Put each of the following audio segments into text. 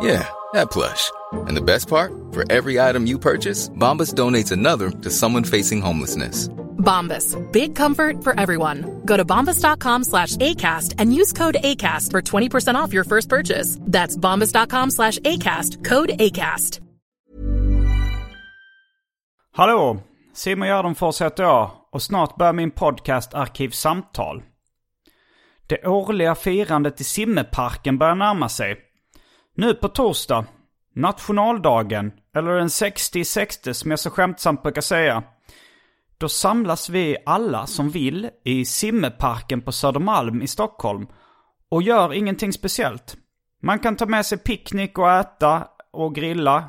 Yeah, that plush. And the best part? For every item you purchase, Bombas donates another to someone facing homelessness. Bombas. Big comfort for everyone. Go to bombas.com slash ACAST and use code ACAST for 20% off your first purchase. That's bombas.com slash ACAST. Code ACAST. Hallå! Simon Gärdenfors heter jag och snart börjar min podcast Arkivsamtal. Det årliga firandet i Simmeparken börjar närma sig. Nu på torsdag, nationaldagen, eller den 60-60 som jag så skämtsamt brukar säga. Då samlas vi alla som vill i Simmeparken på Södermalm i Stockholm och gör ingenting speciellt. Man kan ta med sig picknick och äta och grilla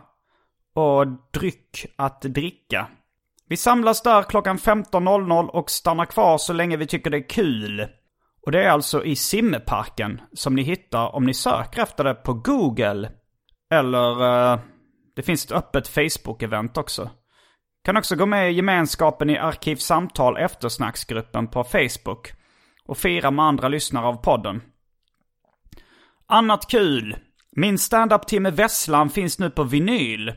och dryck att dricka. Vi samlas där klockan 15.00 och stannar kvar så länge vi tycker det är kul. Och det är alltså i Simmeparken som ni hittar om ni söker efter det på Google. Eller eh, det finns ett öppet Facebook-event också. Kan också gå med i gemenskapen i Arkivsamtal eftersnacksgruppen på Facebook. Och fira med andra lyssnare av podden. Annat kul. Min standup-timme Vesslan finns nu på vinyl.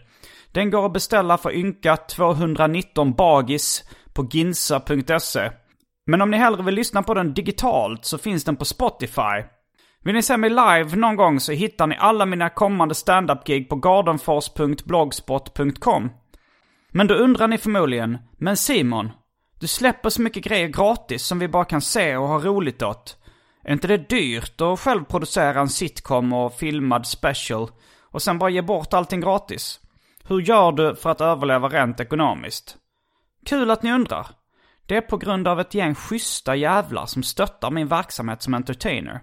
Den går att beställa för ynka 219 bagis på ginsa.se. Men om ni hellre vill lyssna på den digitalt så finns den på Spotify. Vill ni se mig live någon gång så hittar ni alla mina kommande standup-gig på gardenfors.blogspot.com. Men då undrar ni förmodligen, men Simon, du släpper så mycket grejer gratis som vi bara kan se och ha roligt åt. Är inte det dyrt att själv producera en sitcom och filmad special och sen bara ge bort allting gratis? Hur gör du för att överleva rent ekonomiskt? Kul att ni undrar. Det är på grund av ett gäng schyssta jävlar som stöttar min verksamhet som entertainer.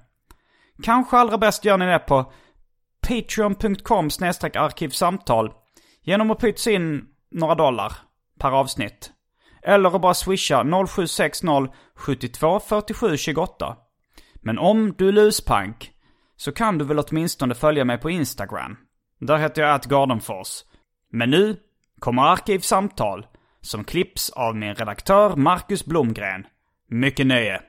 Kanske allra bäst gör ni det på patreon.com arkivsamtal genom att pytsa in några dollar per avsnitt. Eller att bara swisha 0760 72 47 28. Men om du är luspank så kan du väl åtminstone följa mig på Instagram. Där heter jag Gardenfors. Men nu kommer Arkivsamtal som klipps av min redaktör Marcus Blomgren. Mycket nöje!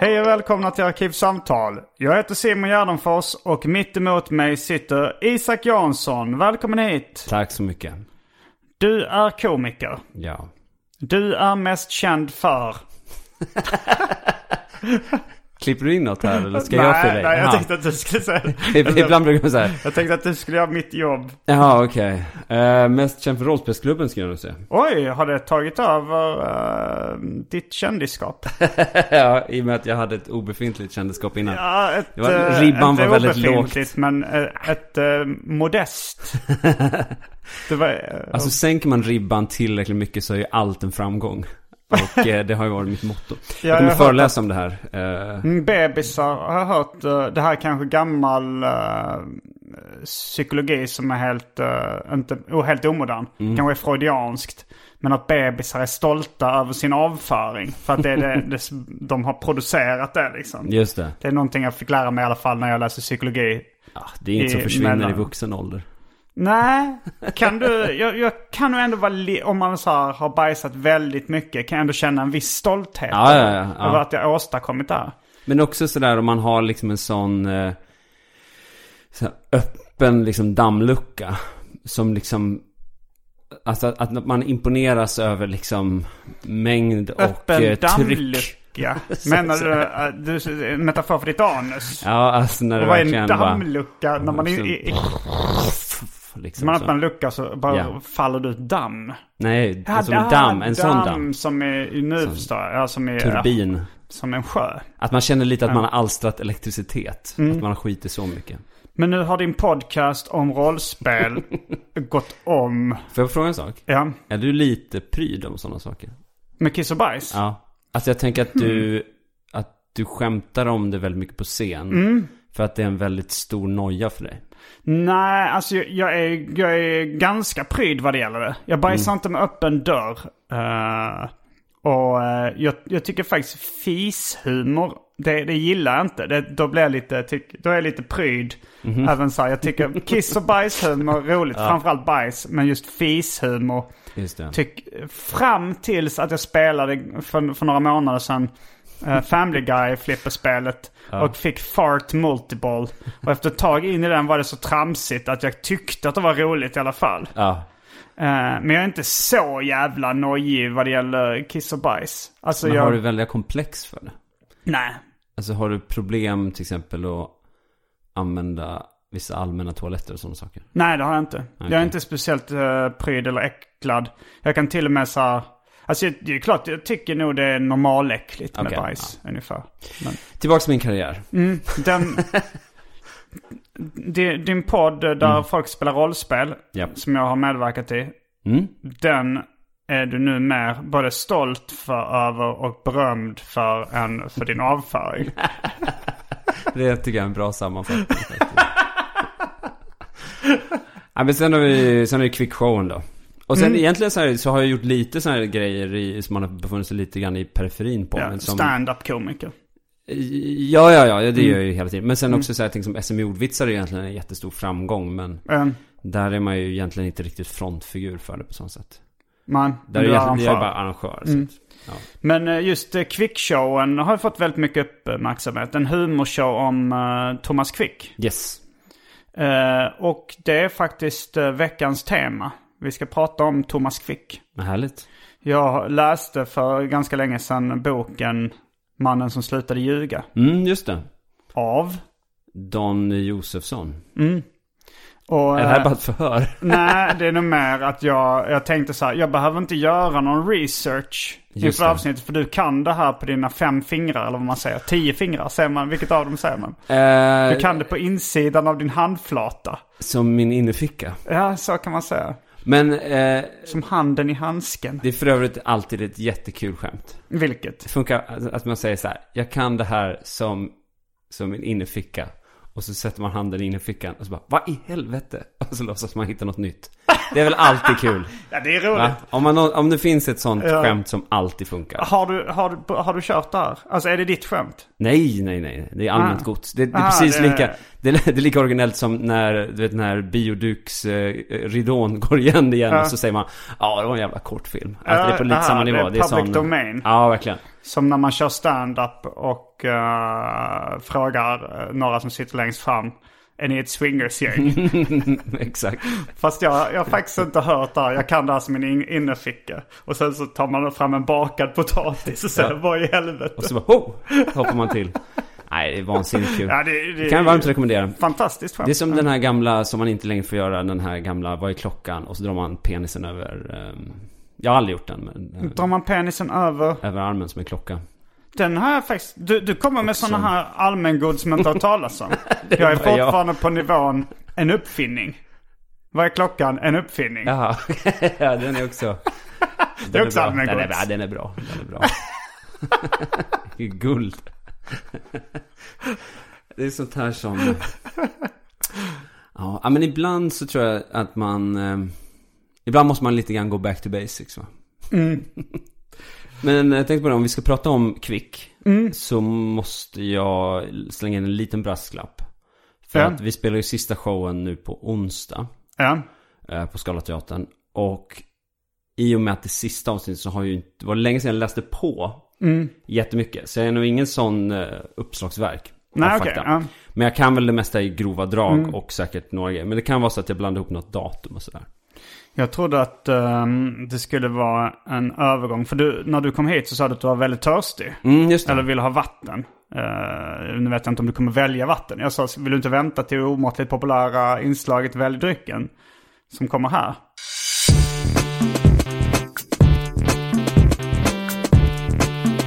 Hej och välkomna till Arkivsamtal. Jag heter Simon Gärdenfors och mitt emot mig sitter Isak Jansson. Välkommen hit. Tack så mycket. Du är komiker. Ja. Du är mest känd för... Klipper du in något här eller ska jag fylla nej, i? nej, jag tänkte att du skulle säga... Ibland brukar man säga. Jag tänkte att du skulle göra mitt jobb. Jaha okej. Eh, mest känd för rollspelsklubben skulle jag nog säga. Oj, har det tagit över uh, ditt kändisskap? ja, i och med att jag hade ett obefintligt kändisskap innan. Ja, ett, Det var- eh, ribban inte var väldigt obefintligt, men eh, ett uh, modest. det var, eh, Alltså sänker man ribban tillräckligt mycket så är ju allt en framgång. Och eh, det har ju varit mitt motto. Ja, jag kommer jag föreläsa om det här. Eh, Bebisar har jag hört. eh, Det här är kanske gammal eh, psykologi som är helt, inte, oh, helt omodern. Mm. Kanske är freudianskt. Men att bebisar är stolta över sin avföring. För att det är det, det, de har producerat det liksom. just det. Det är någonting jag fick lära mig i alla fall när jag läste psykologi. Ja, det är inget som försvinner mellan- i vuxen ålder. Nej, kan du, jag, jag kan nog ändå vara, om man så här har bajsat väldigt mycket, kan jag ändå känna en viss stolthet. Ja, ja, ja, ja. Över att jag åstadkommit det här. Men också sådär om man har liksom en sån eh, så här öppen liksom dammlucka. Som liksom Alltså att, att man imponeras över liksom mängd och Öppen eh, tryck. dammlucka. dammlucka. Menar du, äh, du metafor för ditt anus? Ja, alltså när det Och vad är en verkligen bara... dammlucka? När man i, i, i, Liksom man öppnar en lucka så bara Ja. faller det ut damm. Nej, Ja, alltså en damm. En sån damm. Som är, i nu. Ja, som är, Turbin. Som en sjö. Att man känner lite att man har alstrat elektricitet. Mm. Att man har skitit så mycket. Men nu har din podcast om rollspel gått om. Får jag fråga en sak? Ja. Är du lite pryd om sådana saker? Med kiss och bajs? Ja. Alltså jag tänker att du, Mm. att du skämtar om det väldigt mycket på scen. Mm. För att det är en väldigt stor noja för dig. Nej, alltså jag- är, jag är ganska pryd vad det gäller det. Jag bajsar inte med öppen dörr. Eh, och eh, jag, jag tycker faktiskt fishumor, det, det gillar jag inte. Det, då blir jag lite, tyck, då är jag lite pryd. Även så här, jag tycker kiss och bajshumor roligt. Framförallt bajs. Men just fishumor. Just det. Tyck, fram tills att jag spelade för, för några månader sedan eh, Family Guy-flipperspelet. Och fick Fart Multiball. Och efter ett tag in i den var det så tramsigt att jag tyckte att det var roligt i alla fall. Ja. Eh, men jag är inte så jävla nojig vad det gäller kiss och bajs. Alltså Men jag... har du väldiga komplex för det? Nej. Alltså har du problem till exempel att använda vissa allmänna toaletter och sådana saker? Nej, det har jag inte. Jag är inte speciellt uh, pryd eller äcklad. Jag kan till och med så här- Alltså det är klart, jag tycker nog det är normaläckligt med Okej, bajs. Ungefär. Men... Tillbaks till min karriär. Den, din, din podd där folk spelar rollspel, Japp. som jag har medverkat i. Mm. Den är du nu mer både stolt för, över och berömd för än för din avföring. Det tycker jag är en bra sammanfattning. ja, men sen har vi, sen är det kvickshowen då. Och sen Mm. egentligen så, här, så har jag gjort lite sådana här grejer i, som man har befunnit sig lite grann i periferin på. Ja, som, Stand-up komiker. Ja, ja, ja, det Mm. gör jag ju hela tiden. Men sen också så här, som SM ordvitsar är egentligen en jättestor framgång. Men Um, där är man ju egentligen inte riktigt frontfigur för det på sånt sätt. man, Där är jag, arrangör. jag är bara arrangör. Att, ja. Men eh, just uh, Quick-showen har ju fått väldigt mycket uppmärksamhet. En humorshow om eh, Thomas Quick. Yes. Eh, och det är faktiskt eh, veckans tema. Vi ska prata om Thomas Quick. Vad härligt. Jag läste för ganska länge sedan boken Mannen som slutade ljuga. Mm, just det. Av. Don Josefsson. Och, Är det här eh, bara ett förhör? Nej, det är nog mer att jag, jag tänkte så här. Jag behöver inte göra någon research Just inför det. avsnittet. För du kan det här på dina fem fingrar eller vad man säger. Tio fingrar säger man. Vilket av dem säger man? Eh, Du kan det på insidan av din handflata. Som min innerficka. Ja, så kan man säga. Men eh, Som handen i handsken. det är för övrigt alltid ett jättekul skämt. Vilket? Det funkar att- man säger så här. Jag kan det här som, som min innerficka. Och så sätter man handen i innerfickan och så bara, vad i helvete? Och så låtsas man hitta något nytt. Det är väl alltid kul? Ja, det är roligt. Va? Om, man, om det finns ett sånt Ja. skämt som alltid funkar. Har du, har, du, har du kört där? Alltså är det ditt skämt? Nej, nej, nej. Det är allmänt Ah. gods. Det, det är Ah, precis det- lika... Det är, det är lika originellt som när, du vet, när bioduks-ridån går igen igen. Ja. Och så säger man, ja det var en jävla kortfilm. Alltså, det är på lite aha, samma det är nivå. Det är, public sån... domain. Ja, verkligen. Som när man kör stand-up och eh, frågar eh, några som sitter längst fram. Är ni ett swingersgäng? Exakt. Fast jag, jag har faktiskt inte hört det här. Jag kan det här som en in- innerficka. Och sen så tar man fram en bakad potatis och säger Ja. vad i helvete. Och så bara, ho! Hoppar man till. Nej, det är vansinnigt kul. Ja, det, det, Det kan jag varmt rekommendera. Fantastiskt skämt. Det är som den här gamla som man inte längre får göra. Den här gamla, vad är klockan? Och så drar man penisen över... ehm, jag har aldrig gjort den, men... eh, Drar man penisen över. över armen som en klocka. Den har jag faktiskt... Du, du kommer med sådana här allmängods som jag inte har talas om. jag är bara jag. fortfarande på nivån en uppfinning. Vad är klockan? En uppfinning. Jaha, ja den är också... Den också bra. allmängods. Den är, ja, den är bra. Den är bra. Det är Guld. Det är sånt här som... Ja, men ibland så tror jag att man... Eh, ibland måste man lite grann gå back to basics va? Men jag tänkte på det, om vi ska prata om Kvick. Så måste jag slänga in en liten brasklapp. För Ja. att vi spelar ju sista showen nu på onsdag Ja. eh, på Scalateatern. Och i och med att det sista avsnittet så har ju inte, det var länge sedan jag läste på Mm. jättemycket. Så jag är nog ingen sån uh, uppslagsverk. Nej, fakta. ja. Men jag kan väl det mesta i grova drag Mm. och säkert några grejer. Men det kan vara så att jag blandar ihop något datum och sådär. Jag trodde att ehm, det skulle vara en övergång. För du, när du kom hit så sa du att du var väldigt törstig. Mm, just det. Eller ville ha vatten. Uh, nu vet jag inte om du kommer välja vatten. Jag sa, vill du inte vänta till det omåttligt populära inslaget Välj drycken? Som kommer här.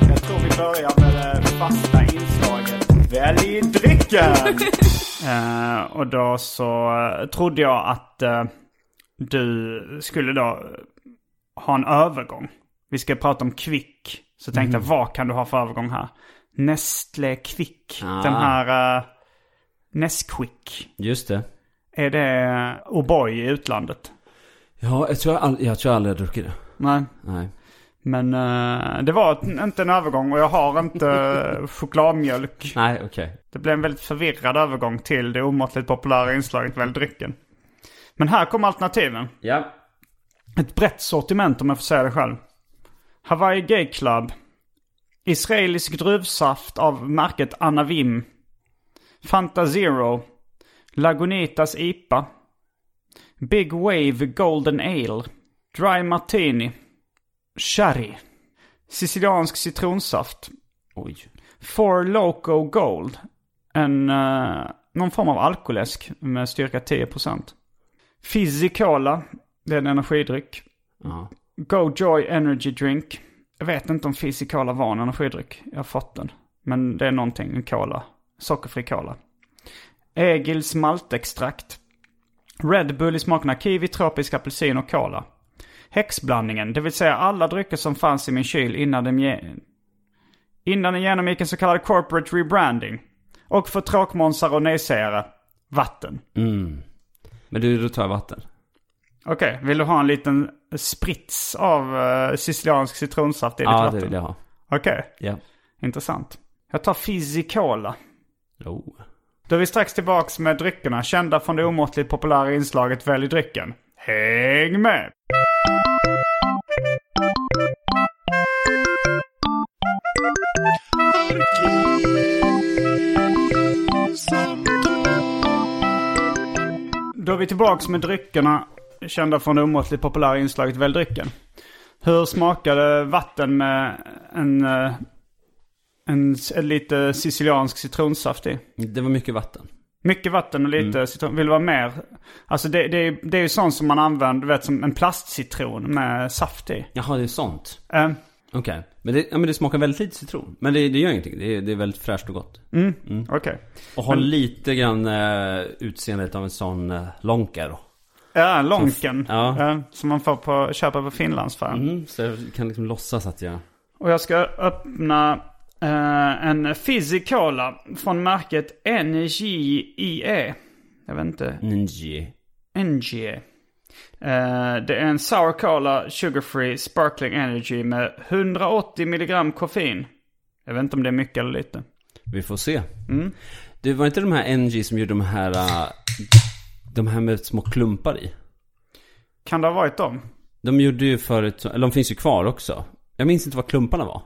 Jag tror vi börjar med det fasta inslaget Välj drycken! Eh, och då så trodde jag att eh, du skulle då ha en övergång. Vi ska prata om Kvick. Så tänkte jag, vad kan du ha för övergång här? Nestle Kvick. Ah. Den här uh, Nesquik. Just det. Är det O'boy i utlandet? Ja, jag tror jag, all, jag, tror jag aldrig har druckit det. Nej. Nej. Men eh, det var inte en övergång och jag har inte uh, chokladmjölk. Nej, okej. Det blev en väldigt förvirrad övergång till det omåttligt populära inslaget Välj drycken. Men här kommer alternativen. Ja. Ett brett sortiment om jag får säga det själv. Hawaii Gay Club. Israelisk druvsaft av märket Anavim. Fanta Zero. Lagunitas IPA. Big Wave Golden Ale. Dry Martini. Sherry. Siciliansk citronsaft. Oj. Four Loco Gold. En, eh, någon form av alkoläsk med styrka 10%. Fizzy Cola. Det är en energidryck. Ja. Go Joy Energy Drink. Jag vet inte om Fizzy Cola var en energidryck. Jag har fått den. Men det är någonting, en cola. Sockerfri cola. Egils maltextrakt. Red Bull i smakerna kiwi, tropisk apelsin och cola. Häxblandningen, det vill säga alla drycker som fanns i min kyl innan den, innan den genomgick en så kallad corporate rebranding. Och för tråkmånsar och nejsägare, vatten. Mm. Men du, då tar jag vatten. Okej, vill du ha en liten sprits av uh, siciliansk citronsaft i ditt Ja, vatten? det vill jag ha. Okej, Ja. intressant. Jag tar Fizzy Cola. Oh. Då är vi strax tillbaks med dryckerna kända från det omåttligt populära inslaget Välj drycken. Häng med! Då är vi tillbaks med dryckerna kända från det omåttligt populära inslaget Välj drycken. Hur smakade vatten med en, eh, en, en lite siciliansk citronsaft i? Det var mycket vatten. Mycket vatten och lite citron. Vill du vara mer? Alltså det, det, är- det är ju sånt som man använder, du vet som en plastcitron med saft i. Jaha, det är sånt. Eh, Okej. Men, det, ja, men det smakar väldigt lite citron. Men det, det gör ingenting. Det är, det är väldigt fräscht och gott. Okej. Och har lite grann uh, utseendet av en sån uh, Lonkero. Ja, lonken. Ja. Eh, som man får på, köpa på Finlandsfärjan. Mm, så jag kan liksom låtsas att jag... Och jag ska öppna eh, en Fizzy Cola från märket NGE. Jag vet inte. Ninji. NGE. Eh, det är en Sour Cola Sugar Free Sparkling Energy med 180 milligram koffein. Jag vet inte om det är mycket eller lite. Vi får se. Det var inte de här NG som gjorde de här... uh, de här med små klumpar i. Kan det ha varit dem? De gjorde ju förut, eller de finns ju kvar också. Jag minns inte vad klumparna var.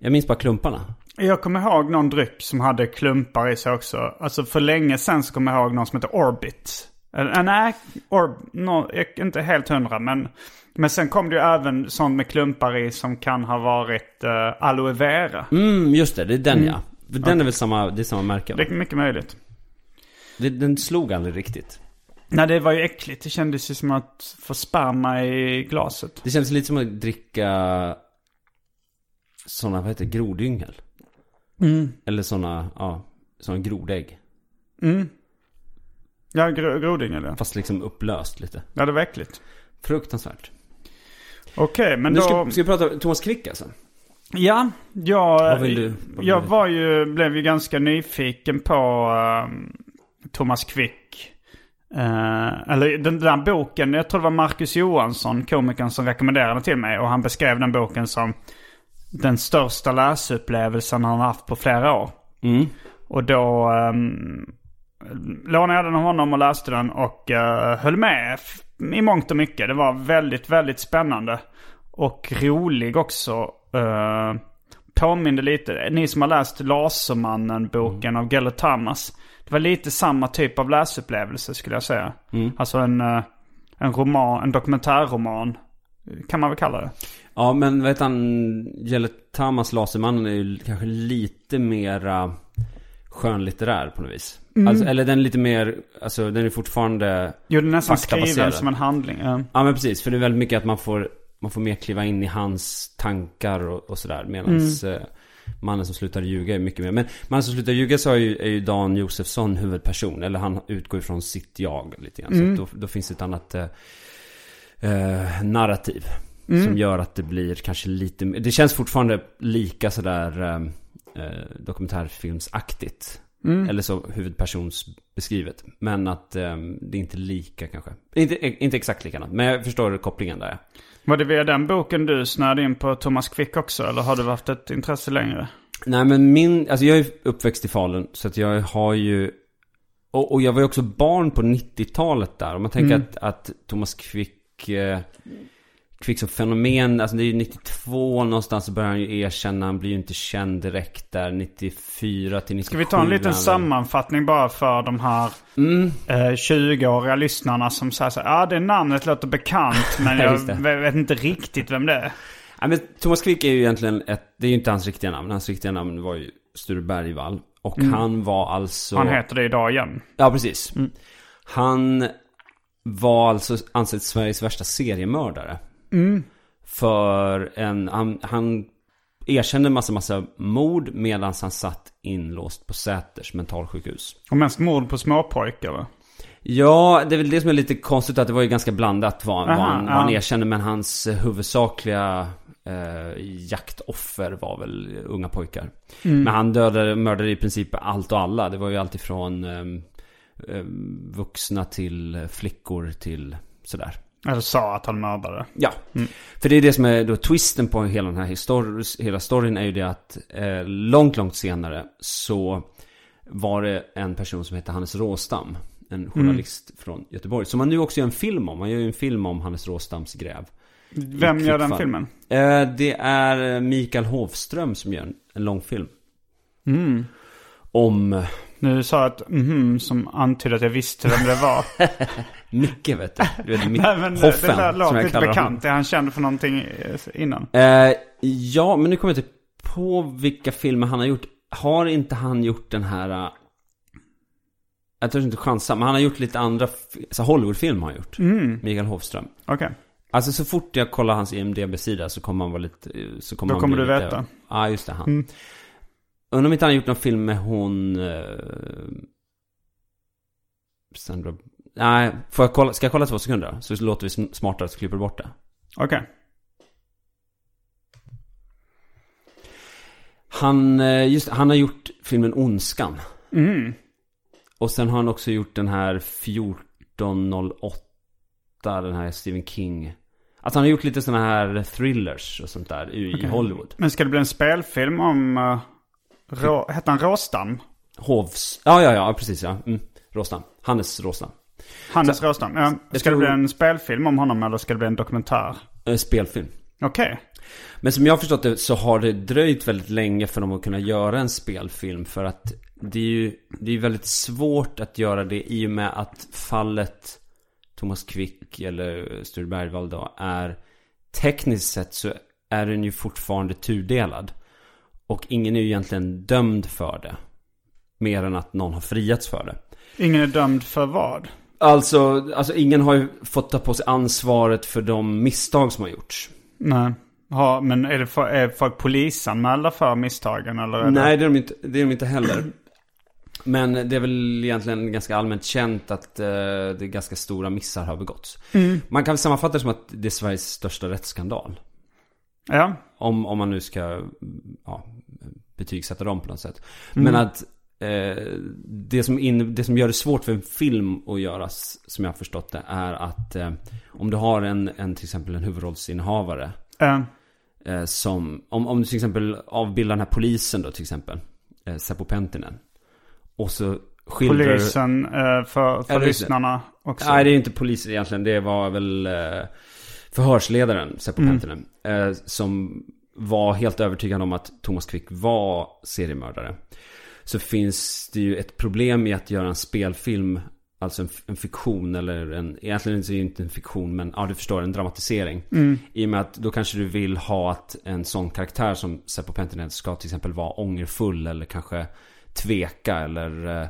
Jag minns bara klumparna. Jag kommer ihåg någon dryck som hade klumpar i sig också. Alltså för länge sedan så kommer jag ihåg någon som heter Orbit. Eh, Nej, Orb, no, inte helt hundra men... Men sen kom det ju även sånt med klumpar i som kan ha varit uh, aloe vera. Mm, just det. Det är den ja. För Den är väl samma, det är samma märke Det är mycket möjligt. Det, den slog aldrig riktigt. Nej, det var ju äckligt. Det kändes ju som att få sperma i glaset. Det känns lite som att dricka sådana, vad heter det, grodyngel. Eller sådana, ja, sådana grodägg. Ja, gro grodyngel ja. Fast liksom upplöst lite. Ja, det var äckligt. Fruktansvärt. Okej, men Nu då... ska, ska vi prata Thomas Quick alltså? Ja, jag, du- jag var ju, blev ju ganska nyfiken på ehm, Thomas Quick. Eh, eller den där boken, jag tror det var Marcus Johansson, komikern, som rekommenderade till mig. Och han beskrev den boken som den största läsupplevelsen han har haft på flera år. Mm. Och då um, lånade jag den av honom och läste den och eh, höll med i mångt och mycket. Det var väldigt, väldigt spännande. Och rolig också. Uh, påminde lite, ni som har läst Lasermannen-boken av Gellert Tamas. Det var lite samma typ av läsupplevelse skulle jag säga. Alltså en, eh, en roman, en dokumentärroman. Kan man väl kalla det. Ja, men vet han, Jelle Tamas Lasermannen är ju kanske lite mera skönlitterär på något vis. Alltså, eller den är lite mer, alltså den är fortfarande Jo, det är nästan skriven som en handling. Ja. Ja men precis, för det är väldigt mycket att man får, man får mer kliva in i hans tankar och, och sådär. Medan eh, Mannen som slutar ljuga är mycket mer. Men Mannen som slutar ljuga så är ju, är ju Dan Josefsson huvudperson. Eller han utgår ifrån sitt jag lite grann. Så att då, då finns ett annat eh, eh, narrativ. Som gör att det blir kanske lite, det känns fortfarande lika sådär eh, eh, dokumentärfilmsaktigt. Eller så huvudpersonsbeskrivet. Men att eh, det är inte lika kanske. Inte, inte exakt likadant. Men jag förstår kopplingen där. Var det via den boken du snöade in på Thomas Quick också? Eller har du haft ett intresse längre? Nej men min, alltså jag är uppväxt i Falun. Så att jag har ju, och, och jag var ju också barn på 90-talet där. Om man tänker att, att Thomas Quick, eh, Quick som fenomen, alltså det är ju 92 någonstans så börjar han ju erkänna, han blir ju inte känd direkt där 94 till 97. Ska vi ta en liten väl- sammanfattning bara för de här Mm. eh, 20-åriga lyssnarna som säger så ja ah, det namnet låter bekant men Ja, jag vet inte riktigt vem det är. Ja, men Thomas Quick är ju egentligen ett, det är ju inte hans riktiga namn. Hans riktiga namn var ju Sture Bergvall. Och han var alltså... Han heter det idag igen. Ja, precis. Han var alltså ansedd Sveriges värsta seriemördare. För en, han, han erkände massa, massa mord medan han satt inlåst på Säters mentalsjukhus. Och mest mord på småpojkar va? Ja, det är väl det som är lite konstigt att det var ju ganska blandat vad, vad, Aha, han, vad han ja. erkände. Men hans huvudsakliga eh, jaktoffer var väl unga pojkar. Mm. Men han dödade, mördade i princip allt och alla. Det var ju alltifrån eh, eh, vuxna till flickor till sådär. Eller sa att han mördade. Ja, för det är det som är då twisten på hela den här histor- hela storyn är ju det att eh, långt, långt senare så var det en person som hette Hannes Råstam. En journalist från Göteborg. Som man nu också gör en film om. Man gör ju en film om Hannes Råstams gräv. Vem gör den filmen? Eh, det är Mikael Hovström som gör en, en långfilm. Om Nu sa jag ett mhm som antydde att jag visste vem det var. Micke vet du. du vet, Mick Nej men det, Hoffen, det som låter jag lite bekant. Är han känd för någonting eh, innan? Eh, ja, men nu kommer jag inte på vilka filmer han har gjort. Har inte han gjort den här... eh, jag törs inte chansa, men han har gjort lite andra så Hollywoodfilmer har han gjort. Mikael Hofström. Okej. Alltså så fort jag kollar hans IMDB-sida så kommer han vara lite... eh, Så kommer Då han kommer du lite, veta. Mm. Ja, just det. Han. Undrar om inte han har gjort någon film med hon... Eh, Sandra... Nej, får jag kolla, ska jag kolla två sekunder? då? Så låter vi sm- smartare så klipper bort det. Okej. Han, eh, just han har gjort filmen Ondskan. Mm. Och sen har han också gjort den här 1408, den här Stephen King. Alltså han har gjort lite sådana här thrillers och sånt där i, i Hollywood. Men ska det bli en spelfilm om... Uh, Rå, hette han Råstam? Hovs... Ja, ja, ja, precis ja. Mm. Råstam. Hannes Råstam. Hannes Råstam. Ja. Ska det tror- bli en spelfilm om honom eller ska det bli en dokumentär? Eh, spelfilm. Okej. Men som jag har förstått det så har det dröjt väldigt länge för dem att kunna göra en spelfilm. För att det är ju det är väldigt svårt att göra det i och med att fallet Thomas Quick eller Sture Bergvall då är tekniskt sett så är den ju fortfarande tudelad. Och ingen är ju egentligen dömd för det. Mer än att någon har friats för det. Ingen är dömd för vad? Alltså, alltså ingen har ju fått ta på sig ansvaret för de misstag som har gjorts. Nej. Ja, men är, det för, är folk polisanmälda för misstagen eller? Nej, det är, de inte, det är de inte heller. Men det är väl egentligen ganska allmänt känt att eh, det ganska stora missar har begåtts. Man kan sammanfatta det som att det är Sveriges största rättsskandal. Ja. Om, om man nu ska mm, ja, betygsätta dem på något sätt. Men att det, som in, det som gör det svårt för en film att göras, som jag har förstått det, är att eh, om du har en, en till exempel en huvudrollsinnehavare Eh, eh, som, om, om du till exempel avbildar den här polisen då till exempel, eh, Seppo Pentinen. Och så skildrar polisen eh, för, för lyssnarna också. Nej, det är inte polisen egentligen. Det var väl eh, förhörsledaren, Seppo Mm. Pentinen. Eh, som var helt övertygad om att Thomas Quick var seriemördare. Så finns det ju ett problem i att göra en spelfilm Alltså en, en fiktion eller en, egentligen är det inte en fiktion men ja du förstår, en dramatisering. I och med att då kanske du vill ha att en sån karaktär som Seppo Penttinen ska till exempel vara ångerfull eller kanske tveka eller eh,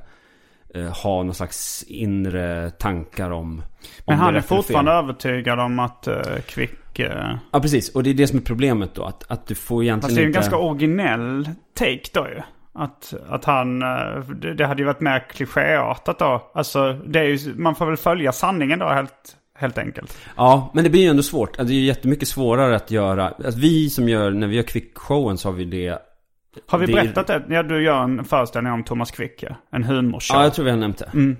eh, ha någon slags inre tankar om... om Men han är fel. fortfarande övertygad om att uh, Quick... Uh, Ja precis, och det är det som är problemet då. Att, att du får egentligen fast det är en inte... ganska originell take då ju. Att, att han... eh, Det, hade ju varit mer klichéartat då. Alltså, det är ju, man får väl följa sanningen då helt, helt enkelt. Ja, men det blir ju ändå svårt. Alltså, det är ju jättemycket svårare att göra. Alltså, vi som gör, när vi gör Quick-showen så har vi det... Har vi Det- berättat det? Ja, du gör en föreställning om Thomas Quick, ja. En humorshow. Ja, jag tror vi har nämnt det. Mm.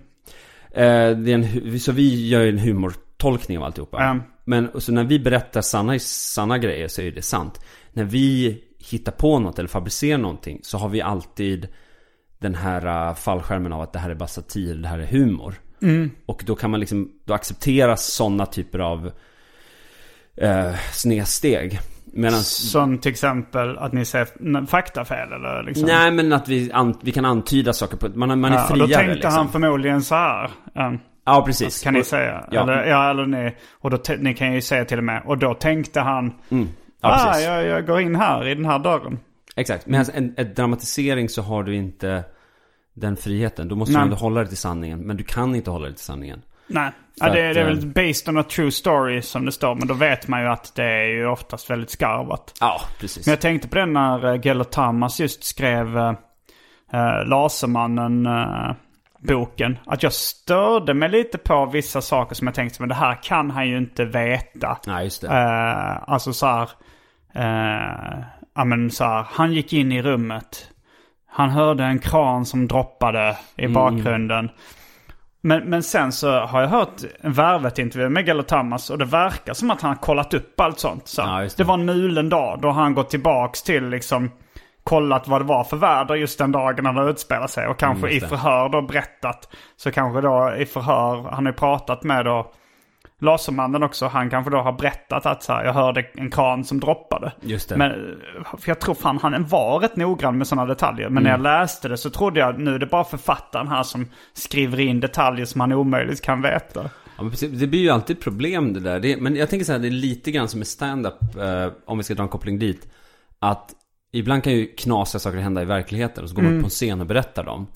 Eh, det är en, så vi gör ju en humortolkning av alltihopa. Mm. Men så när vi berättar sanna, sanna grejer så är det sant. När vi hittar på något eller fabricerar någonting så har vi alltid den här uh, fallskärmen av att det här är bara satir, det här är humor. Mm. Och då kan man liksom, då accepteras sådana typer av eh, snedsteg. Medan... Som till exempel att ni säger n- faktafel eller liksom. Nej men att vi, an, vi kan antyda saker på man, man är Ja, friare då tänkte liksom. han förmodligen så här. um, Ja precis. kan ni Och- säga. Ja. Eller, ja, eller ni. Och då ni kan ju säga till och med. Och då tänkte han. Mm. Ja, ah, jag, jag går in här i den här dörren. Exakt. Men alltså, en, en dramatisering så har du inte den friheten. Då måste Nej. du ändå hålla dig till sanningen. Men du kan inte hålla dig till sanningen. Nej, ja, det, att, det är eh, väl based on a true story som det står. Men då vet man ju att det är ju oftast väldigt skarvat. Ja, precis. Men jag tänkte på den när uh, Gelo Tamas just skrev uh, Lasermannen uh, boken. Att jag störde mig lite på vissa saker som jag tänkte, men det här kan han ju inte veta. Nej, just det. Uh, alltså så här, ja men så här, han gick in i rummet. Han hörde en kran som droppade i Mm. bakgrunden. Men, men sen så har jag hört en Värvet-intervju med Gelo Tamas och det verkar som att han har kollat upp allt sånt. Så Ja, det. det. var en mulen dag då han gått tillbaks till liksom kollat vad det var för väder just den dagen han utspelade sig. Och kanske Mm, i förhör då berättat. Så kanske då i förhör, han har ju pratat med då Lasermannen också. Han kanske då har berättat att så här, jag hörde en kran som droppade. Just det. Men, för jag tror fan han var rätt noggrann med sådana detaljer. Men när jag Mm. läste det så trodde jag nu är det bara författaren här som skriver in detaljer som han omöjligt kan veta. Ja. Det blir ju alltid problem det där. Det, men jag tänker så här, det är lite grann som med stand-up, eh, om vi ska dra en koppling dit. Att ibland kan ju knasiga saker hända i verkligheten. Och så går Mm. man på en scen och berättar dem.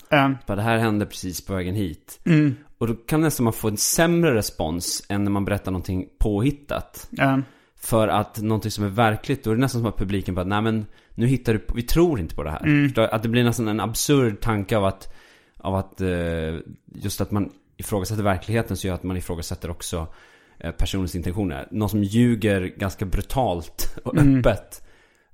Bara, det här hände precis på vägen hit. Mm. Och då kan nästan man få en sämre respons än när man berättar någonting påhittat. um, För att någonting som är verkligt, då är det nästan som att publiken bara, nej men nu hittar du, vi tror inte på det här. Du? Att det blir nästan en absurd tanke av att, av att eh, just att man ifrågasätter verkligheten så gör att man ifrågasätter också eh, personens intentioner. Någon som ljuger ganska brutalt och öppet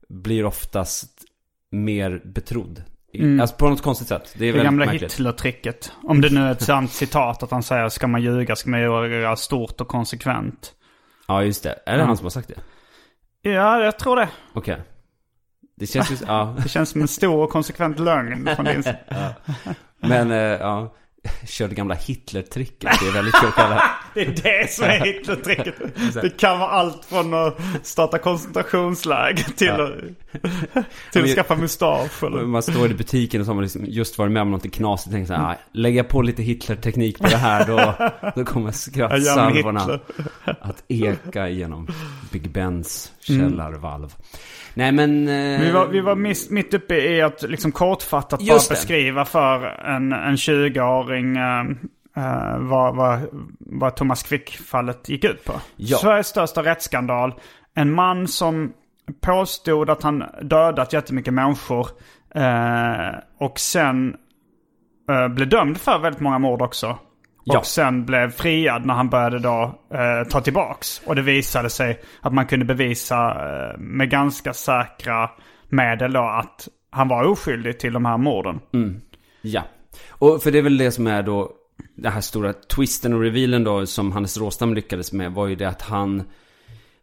blir oftast mer betrodd. I- Alltså på något konstigt sätt. Det är det gamla. Hitler-tricket. Om det nu är ett sant citat att han säger ska man ljuga ska man göra stort och konsekvent. Ja, just det. Är det han som har sagt det? Ja, jag tror det. Okej. Det känns ju, ja. Det känns som en stor och konsekvent lögn från din sida. Men, eh, ja. Kör det gamla Hitler-tricket. Det är väldigt kul att kalla Det är det som är Hitler-tricket. Det kan vara allt från att starta koncentrationsläger till, att, till att skaffa mustasch. Eller? Man står i butiken och så har man liksom just varit med om något knasigt och tänker så här, "Ah, lägga på lite Hitler-teknik på det här då, då kommer skrattsalvorna att eka genom Big Bens källarvalv. Nej men... eh, Vi var, vi var miss, mitt uppe i att liksom kortfattat bara beskriva för en, en 20-åring eh, eh, vad, vad, vad Thomas Quick-fallet gick ut på. Ja. Sveriges största rättsskandal. En man som påstod att han dödat jättemycket människor. Eh, och sen eh, blev dömd för väldigt många mord också. Och Ja. sen blev friad när han började då eh, ta tillbaks. Och det visade sig att man kunde bevisa eh, med ganska säkra medel då att han var oskyldig till de här morden. Ja. Och för det är väl det som är då den här stora twisten och revealen då som Hannes Råstam lyckades med var ju det att han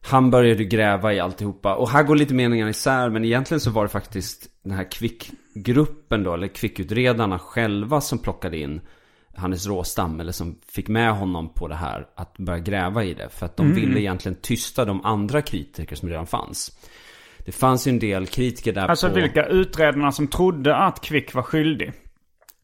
han började gräva i alltihopa. Och här går lite meningarna isär men egentligen så var det faktiskt den här Kvick-gruppen då, eller Kvick-utredarna själva som plockade in Hannes Råstam, eller som fick med honom på det här att börja gräva i det. För att de ville egentligen tysta de andra kritiker som redan fanns. Det fanns ju en del kritiker där Alltså på... vilka utredarna som trodde att Quick var skyldig.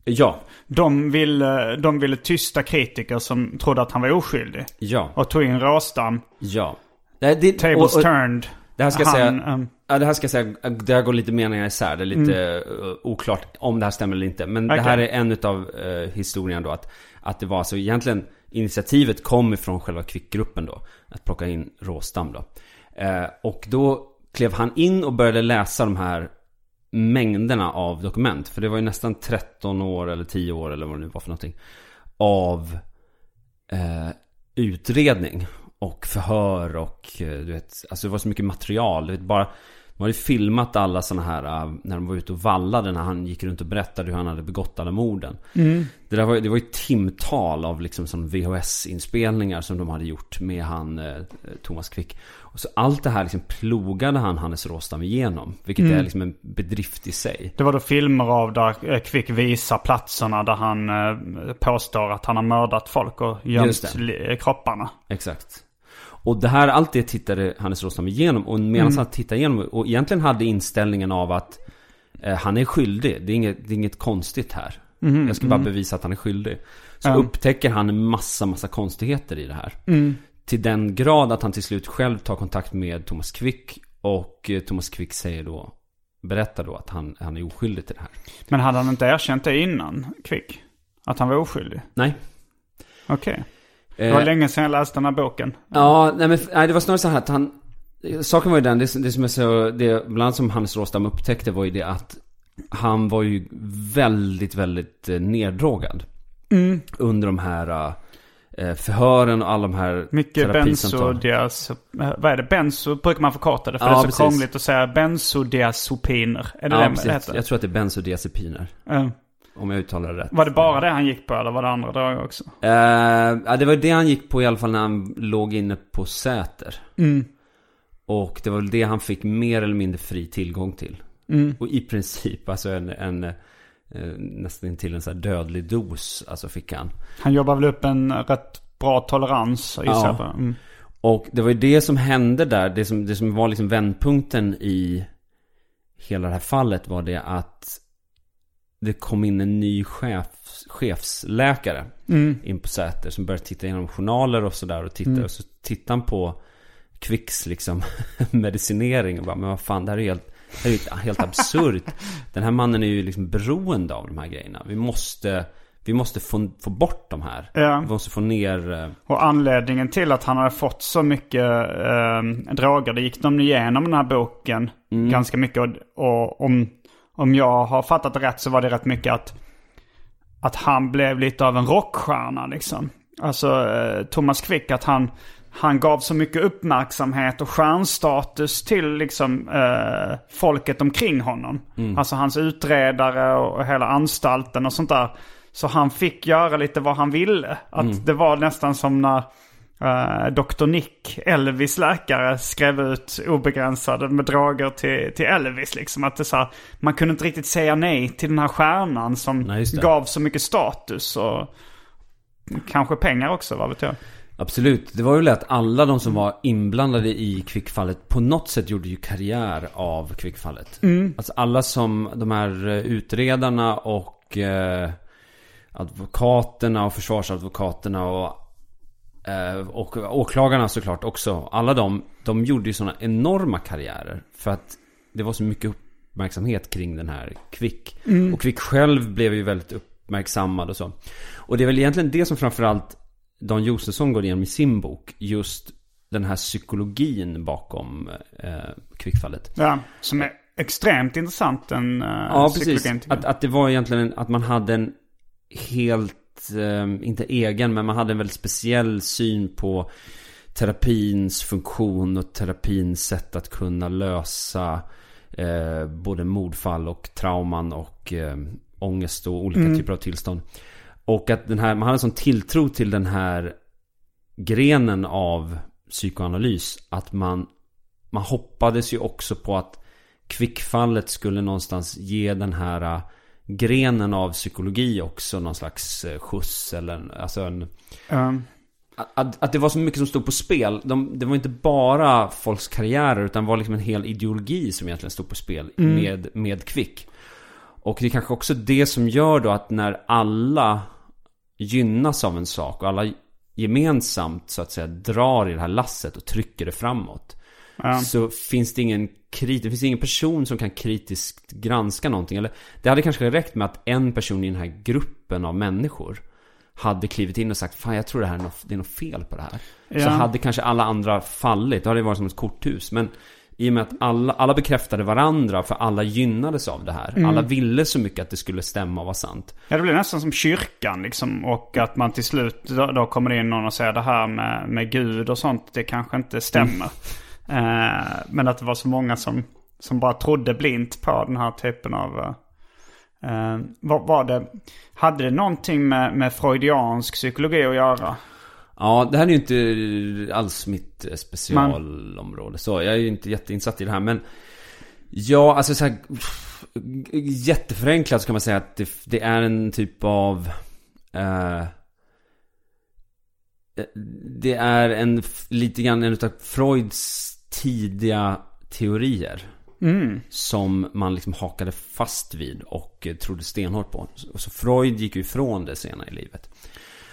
Ja, De ville, de ville tysta kritiker som trodde att han var oskyldig. ja, Och tog in Råstam. ja. Nej, det, Tables och- och- turned. Det här ska han, säga, ehm, ja, det här ska jag säga, det här går lite meningar isär. Det är lite eh, oklart om det här stämmer eller inte. Men Okej. det här är en av uh, historien då att, att det var alltså egentligen initiativet kom ifrån själva Kvickgruppen då. Att plocka in Råstam då. Eh, och då klev han in och började läsa de här mängderna av dokument. För det var ju nästan 13 år eller 10 år eller vad det nu var för någonting. Av eh, utredning och förhör och eh, du vet, alltså det var så mycket material. Du vet, bara, man hade filmat alla sådana här, eh, när de var ute och vallade, när han gick runt och berättade hur han hade begått alla morden. Det, där var, det var ju timtal av liksom som VHS-inspelningar som de hade gjort med han eh, Thomas Quick. Och så allt det här liksom plogade han Hannes Råstam igenom. Vilket är liksom en bedrift i sig. Det var då filmer av där eh, Kvick visar platserna där han eh, påstår att han har mördat folk och gömt kropparna. Exakt. Och det här, allt det tittade Hannes Råstam igenom. Och medan han tittade igenom och egentligen hade inställningen av att eh, han är skyldig. Det är, inget, det är inget konstigt här. Jag ska bara bevisa att han är skyldig. Så Ja. upptäcker han en massa, massa konstigheter i det här. Till den grad att han till slut själv tar kontakt med Thomas Quick. Och eh, Thomas Quick säger då, berättar då att han, han är oskyldig till det här. Men hade han inte erkänt det innan Kvick? Att han var oskyldig? Nej. Okej. Det var Eh, länge sedan jag läste den här boken. Ja, nej men nej, det var snarare så här att han... Saken var ju den, det, det som är så... Det, bland annat som Hannes Råstam upptäckte var ju det att han var ju väldigt, väldigt eh, neddrogad. Under de här eh, förhören och alla de här Mycket terapisamtalen. bensodiaz... eh, Vad är det? Benzo brukar man förkorta det för Ja, det är så precis. krångligt att säga bensodiazepiner. Är det Ja, det precis. det heter? Jag tror att det är bensodiazepiner. Eh, Om jag uttalar det rätt. var det bara det han gick på eller var det andra drag också? Eh, ja, det var det han gick på i alla fall när han låg inne på Säter. Och det var väl det han fick mer eller mindre fri tillgång till. Och i princip, alltså en, en eh, nästan till en så dödlig dos, alltså fick han. Han jobbar väl upp en rätt bra tolerans gissar Ja. Mm. Och det var ju det som hände där, det som, det som var liksom vändpunkten i hela det här fallet var det att det kom in en ny chefs, chefsläkare in på Säter som började titta igenom journaler och sådär och titta och så tittade han på Quicks liksom medicinering och bara, men vad fan det här är helt, det här är helt absurt. Den här mannen är ju liksom beroende av de här grejerna. Vi måste, vi måste få, få bort de här. Ja. Vi måste få ner eh, Och anledningen till att han hade fått så mycket eh, droger, det gick de igenom den här boken ganska mycket. Och, och om, om jag har fattat det rätt så var det rätt mycket att, att han blev lite av en rockstjärna liksom. Alltså eh, Thomas Quick, att han, han gav så mycket uppmärksamhet och stjärnstatus till liksom eh, folket omkring honom. Alltså hans utredare och, hela anstalten och sånt där. Så han fick göra lite vad han ville. Att det var nästan som när eh, Dr. Nick, Elvis läkare, skrev ut obegränsade med droger till, till Elvis. Liksom. Att det så här, man kunde inte riktigt säga nej till den här stjärnan som Nej, gav så mycket status. Och kanske pengar också, vad vet jag. Absolut. Det var ju lätt alla de som var inblandade i kvickfallet på något sätt gjorde ju karriär av kvickfallet. Alltså alla som, de här eh, utredarna och eh, advokaterna och försvarsadvokaterna och, och åklagarna såklart också. Alla de, de gjorde ju sådana enorma karriärer. För att det var så mycket uppmärksamhet kring den här Kvick. Och Kvick själv blev ju väldigt uppmärksammad och så. Och det är väl egentligen det som framförallt Dan Josefsson går igenom i sin bok. Just den här psykologin bakom eh, Kvickfallet. Ja, som är extremt intressant, den uh, Ja, precis. Att, att det var egentligen en, att man hade en helt, eh, inte egen, men man hade en väldigt speciell syn på terapins funktion och terapins sätt att kunna lösa eh, både mordfall och trauman och eh, ångest och olika typer av tillstånd. Och att den här, man hade en sån tilltro till den här grenen av psykoanalys att man, man hoppades ju också på att kvickfallet skulle någonstans ge den här grenen av psykologi också någon slags äh, skjuts eller en, alltså en, Um, att, att, det var så mycket som stod på spel. De, det var inte bara folks karriärer utan det var liksom en hel ideologi som egentligen stod på spel med, med Kvick. Och det är kanske också det som gör då att när alla gynnas av en sak och alla gemensamt så att säga drar i det här lasset och trycker det framåt. Ja. Så finns det ingen krit, det finns ingen person som kan kritiskt granska någonting. Eller det hade kanske räckt med att en person i den här gruppen av människor hade klivit in och sagt Fan jag tror det här är något, det är något fel på det här. Så Ja. hade kanske alla andra fallit. Då hade det varit som ett korthus. Men i och med att alla, alla bekräftade varandra för alla gynnades av det här. Mm. Alla ville så mycket att det skulle stämma och vara sant. Ja, det blir nästan som kyrkan liksom. Och att man till slut, då, då kommer det in någon och säger det här med, med Gud och sånt, det kanske inte stämmer. Eh, men att det var så många som, som bara trodde blint på den här typen av... Eh, eh, vad var det? Hade det någonting med, med freudiansk psykologi att göra? Ja, det här är ju inte alls mitt eh, specialområde. Så jag är ju inte jätteinsatt i det här. Men ja, alltså så här, Jätteförenklat så kan man säga att det, det är en typ av... Eh, det är en lite grann en utav Freuds tidiga teorier. Som man liksom hakade fast vid och trodde stenhårt på. Så, så Freud gick ju ifrån det senare i livet.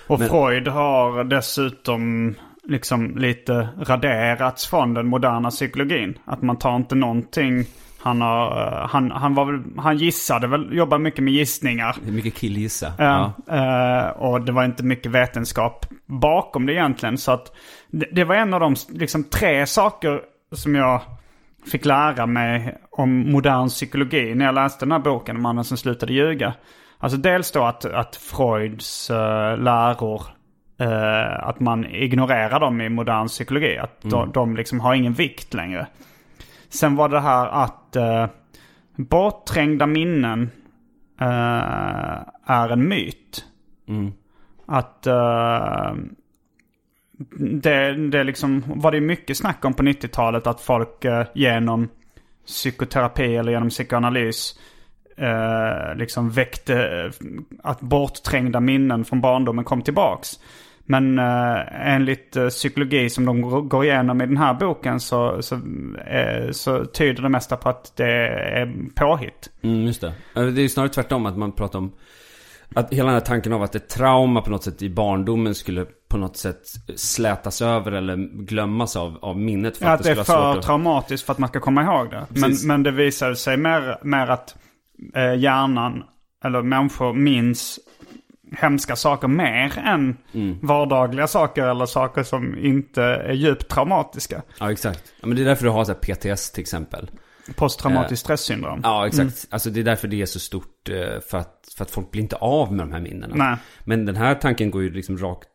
Och Men- Freud har dessutom liksom lite raderats från den moderna psykologin. Att man tar inte någonting. Han, har, eh, han, han, var väl, han gissade väl, jobbar mycket med gissningar. Mycket killgissa. Ja. eh, och det var inte mycket vetenskap bakom det egentligen. Så att det, det var en av de liksom, tre saker som jag fick lära mig om modern psykologi när jag läste den här boken, Mannen som slutade ljuga. Alltså dels då att, att Freuds uh, läror, eh, att man ignorerar dem i modern psykologi. Att de, de liksom har ingen vikt längre. Sen var det här att uh, bortträngda minnen eh, är en myt. Att eh, det, det liksom var det mycket snack om på 90-talet att folk eh, genom psykoterapi eller genom psykoanalys eh, liksom väckte eh, att bortträngda minnen från barndomen kom tillbaks. Men eh, enligt eh, psykologi som de går- igenom i den här boken så, så, eh, så tyder det mesta på att det är påhitt. Mm, just det. Eh, det är snarare tvärtom att man pratar om att hela den här tanken av att ett trauma på något sätt i barndomen skulle på något sätt slätas över eller glömmas av, av minnet för Ja, att, att det är för att... traumatiskt för att man ska komma ihåg det. Men, Precis. men det visar sig mer, mer att eh, hjärnan, eller människor, minns hemska saker mer än Mm. vardagliga saker eller saker som inte är djupt traumatiska. Ja, exakt. Ja, men det är därför du har så här PTS till exempel. Posttraumatiskt stressyndrom. Ja, exakt. Alltså det är därför det är så stort. eh, För att, för att folk blir inte av med de här minnena. Nej. Men den här tanken går ju liksom rakt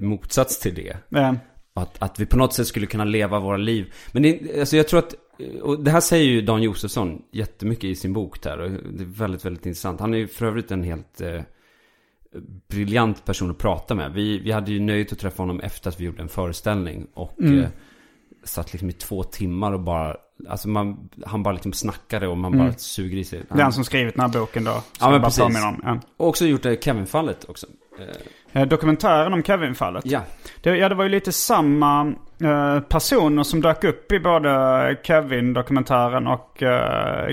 motsats till det. Eh, Att, att vi på något sätt skulle kunna leva våra liv. Men det, alltså jag tror att, och det här säger ju Dan Josefsson jättemycket i sin bok där. Och det är väldigt, väldigt intressant. Han är ju för övrigt en helt eh, briljant person att prata med. Vi, vi hade ju nöjet att träffa honom efter att vi gjorde en föreställning. Och eh, satt liksom i två timmar och bara, alltså man, han bara liksom snackade och man bara suger i sig. det är han som skrivit den här boken då. Ja, men precis. om. Ja. Och också gjort det Kevin-fallet också. Eh, Eh, Dokumentären om Kevin-fallet. ja, Det, ja, det var ju lite samma eh, personer som dök upp i både Kevin-dokumentären och eh,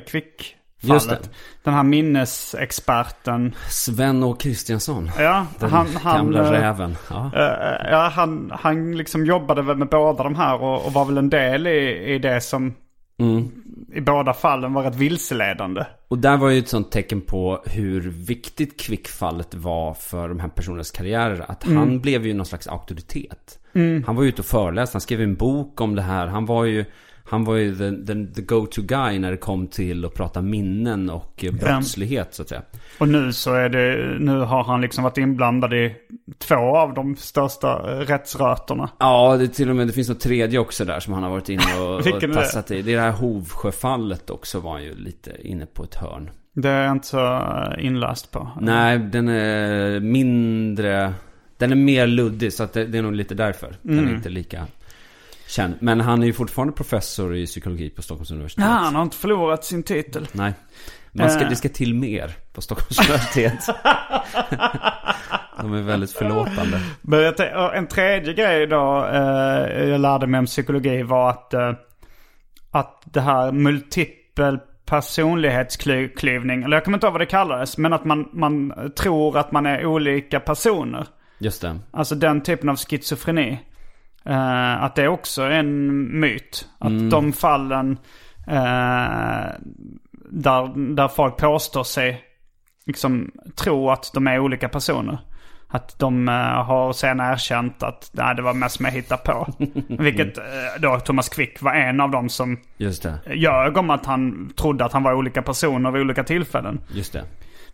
det. Den här minnesexperten. Sven och Kristiansson. Ja, Den han, han, gamla eh, räven. Ja. eh, ja, han, han liksom jobbade väl med båda de här och, och var väl en del i, i det som Mm. i båda fallen var rätt vilseledande. Och där var ju ett sånt tecken på hur viktigt Kvickfallet var för de här personernas karriärer. Att han blev ju någon slags auktoritet. Han var ju ute och föreläste, han skrev en bok om det här. Han var ju, han var ju the, the, the go-to guy när det kom till att prata minnen och eh, brottslighet så att säga. Och nu så är det, nu har han liksom varit inblandad i två av de största eh, rättsrötorna. Ja, det, till och med, det finns något tredje också där som han har varit inne och, och det? tassat i. Det är det här Hovsjöfallet också var han ju lite inne på ett hörn. Det är jag inte så eh, inläst på. Nej, den är mindre... Den är mer luddig, så att det, det är nog lite därför. Den Mm. är inte lika känd. Men han är ju fortfarande professor i psykologi på Stockholms universitet. Ja, han har inte förlorat sin titel. Nej. Man ska, Eh. det ska till mer på Stockholms universitet. De är väldigt förlåtande. Men en tredje grej då eh, jag lärde mig om psykologi var att, eh, att det här multipel personlighetsklyvning. Eller jag kommer inte ihåg vad det kallades. Men att man, man tror att man är olika personer. Just det. Alltså den typen av schizofreni. Eh, att det också är en myt. Att de fallen eh, där, där folk påstår sig liksom tro att de är olika personer. Att de eh, har sen erkänt att nej, det var mest med hitta på. Vilket då Thomas Quick var en av dem som Just det. ljög om att han trodde att han var olika personer vid olika tillfällen. Just det.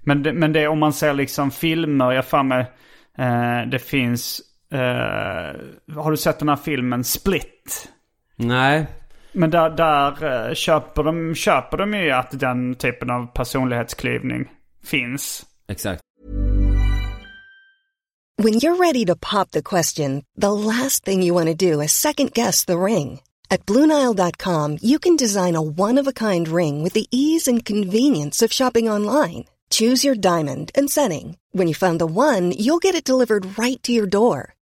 Men det, men det om man ser liksom filmer, jag för mig, det finns, eh, har du sett den här filmen Split? Nej. Men där, där eh, köper, de, köper de ju att den typen av personlighetsklyvning finns. Exakt. When you're ready to pop the question, the last thing you want to do is second guess the ring. At Bluenile.com, you can design a one of a kind ring with the ease and convenience of shopping online. Choose your diamond and setting. When you find the one, you'll get it delivered right to your door.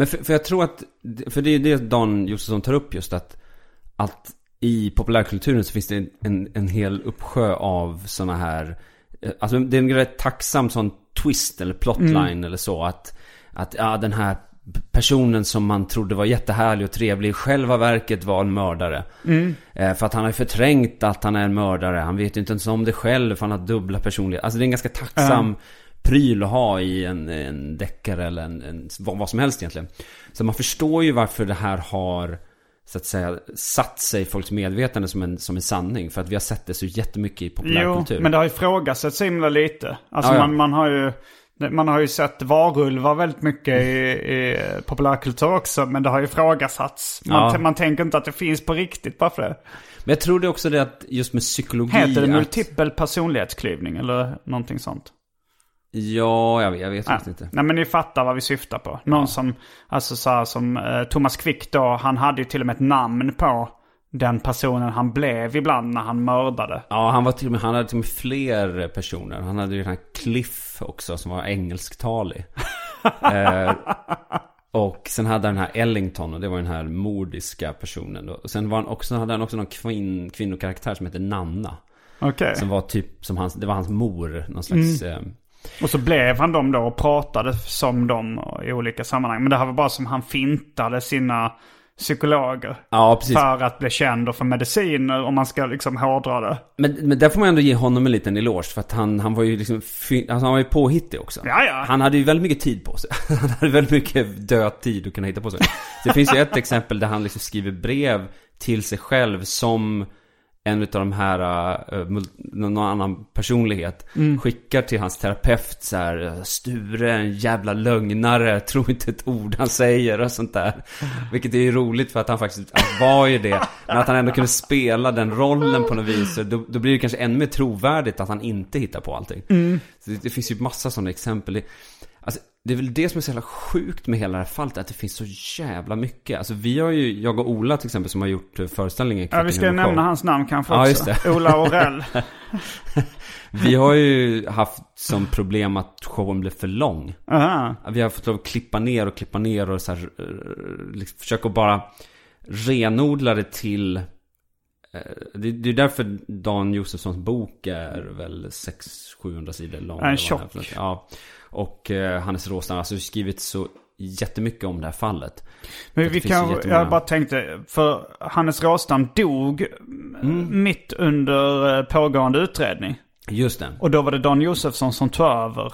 Men för, för jag tror att, för det är det Dan Josefsson tar upp just att, att i populärkulturen så finns det en, en, hel uppsjö av sådana här, eh, alltså det är en rätt tacksam sån twist eller plotline eller så att, att ja den här personen som man trodde var jättehärlig och trevlig i själva verket var en mördare. Eh, för att han har förträngt att han är en mördare. Han vet ju inte ens om det själv för han har dubbla personligheter. Alltså det är en ganska tacksam pryl att ha i en, en deckare eller en, en, vad, vad som helst egentligen. Så man förstår ju varför det här har så att säga satt sig i folks medvetande som en, som en sanning. För att vi har sett det så jättemycket i Jo, populärkultur. men det har ifrågasatts så himla lite. Alltså Ja, ja. Man, man har ju... Man har ju sett varulvar väldigt mycket i, i populärkultur också. Men det har ju ifrågasatts. Man, Ja. man tänker inte att det finns på riktigt bara för det. Men jag tror det också det att just med psykologi Heter det att- multipel personlighetsklyvning eller någonting sånt? Ja, jag vet, jag vet Ja. inte. Nej men ni fattar vad vi syftar på. Någon som, alltså så här, som eh, Thomas Quick då, han hade ju till och med ett namn på den personen han blev ibland när han mördade. Ja, han var till och med, han hade till och med fler personer. Han hade ju den här Cliff också som var engelsktalig. eh, och sen hade han den här Ellington och det var den här mordiska personen. Och sen var han också, hade han också någon kvinn, kvinnokaraktär som hette Nanna. Okej. Som var typ som hans, det var hans mor. Någon slags... Eh, Och så blev han dem då och pratade som dem i olika sammanhang. Men det här var bara som han fintade sina psykologer. ja, precis. För att bli känd och för mediciner om man ska liksom hårdra det. Men, men där får man ändå ge honom en liten eloge. För att han, han var ju liksom, alltså han var ju påhittig också. Ja, ja. Han hade ju väldigt mycket tid på sig. Han hade väldigt mycket död tid att kunna hitta på sig. Det finns ju ett exempel där han liksom skriver brev till sig själv som en av de här, uh, någon annan personlighet skickar till hans terapeut så här Sture, en jävla lögnare, tror inte ett ord han säger och sånt där. Vilket är ju roligt för att han faktiskt han var ju det. Men att han ändå kunde spela den rollen på något vis. Då, då blir det kanske ännu mer trovärdigt att han inte hittar på allting. Så det, det finns ju massa sådana exempel. Det- är väl det som är så jävla sjukt med hela det här fallet, att det finns så jävla mycket. Alltså vi har ju, jag och Ola till exempel som har gjort eh, föreställningen Ja, vi ska och nämna hans namn kanske Ja, också. just det. Ola Orell. Vi har ju haft som problem att showen blev för lång. Aha. Vi har fått lov att klippa ner och klippa ner och så här, eh, liksom försöka bara renodla det till det, det är därför Dan Josefssons bok är väl 600-700 sidor lång. En tjock. Ja. Och eh, Hannes Råstam, alltså skrivit så jättemycket om det här fallet. Men vi kan, jättemånga. jag bara tänkte, för Hannes Råstam dog Mm. mitt under eh, pågående utredning. Just det. Och då var det Dan Josefsson som tog över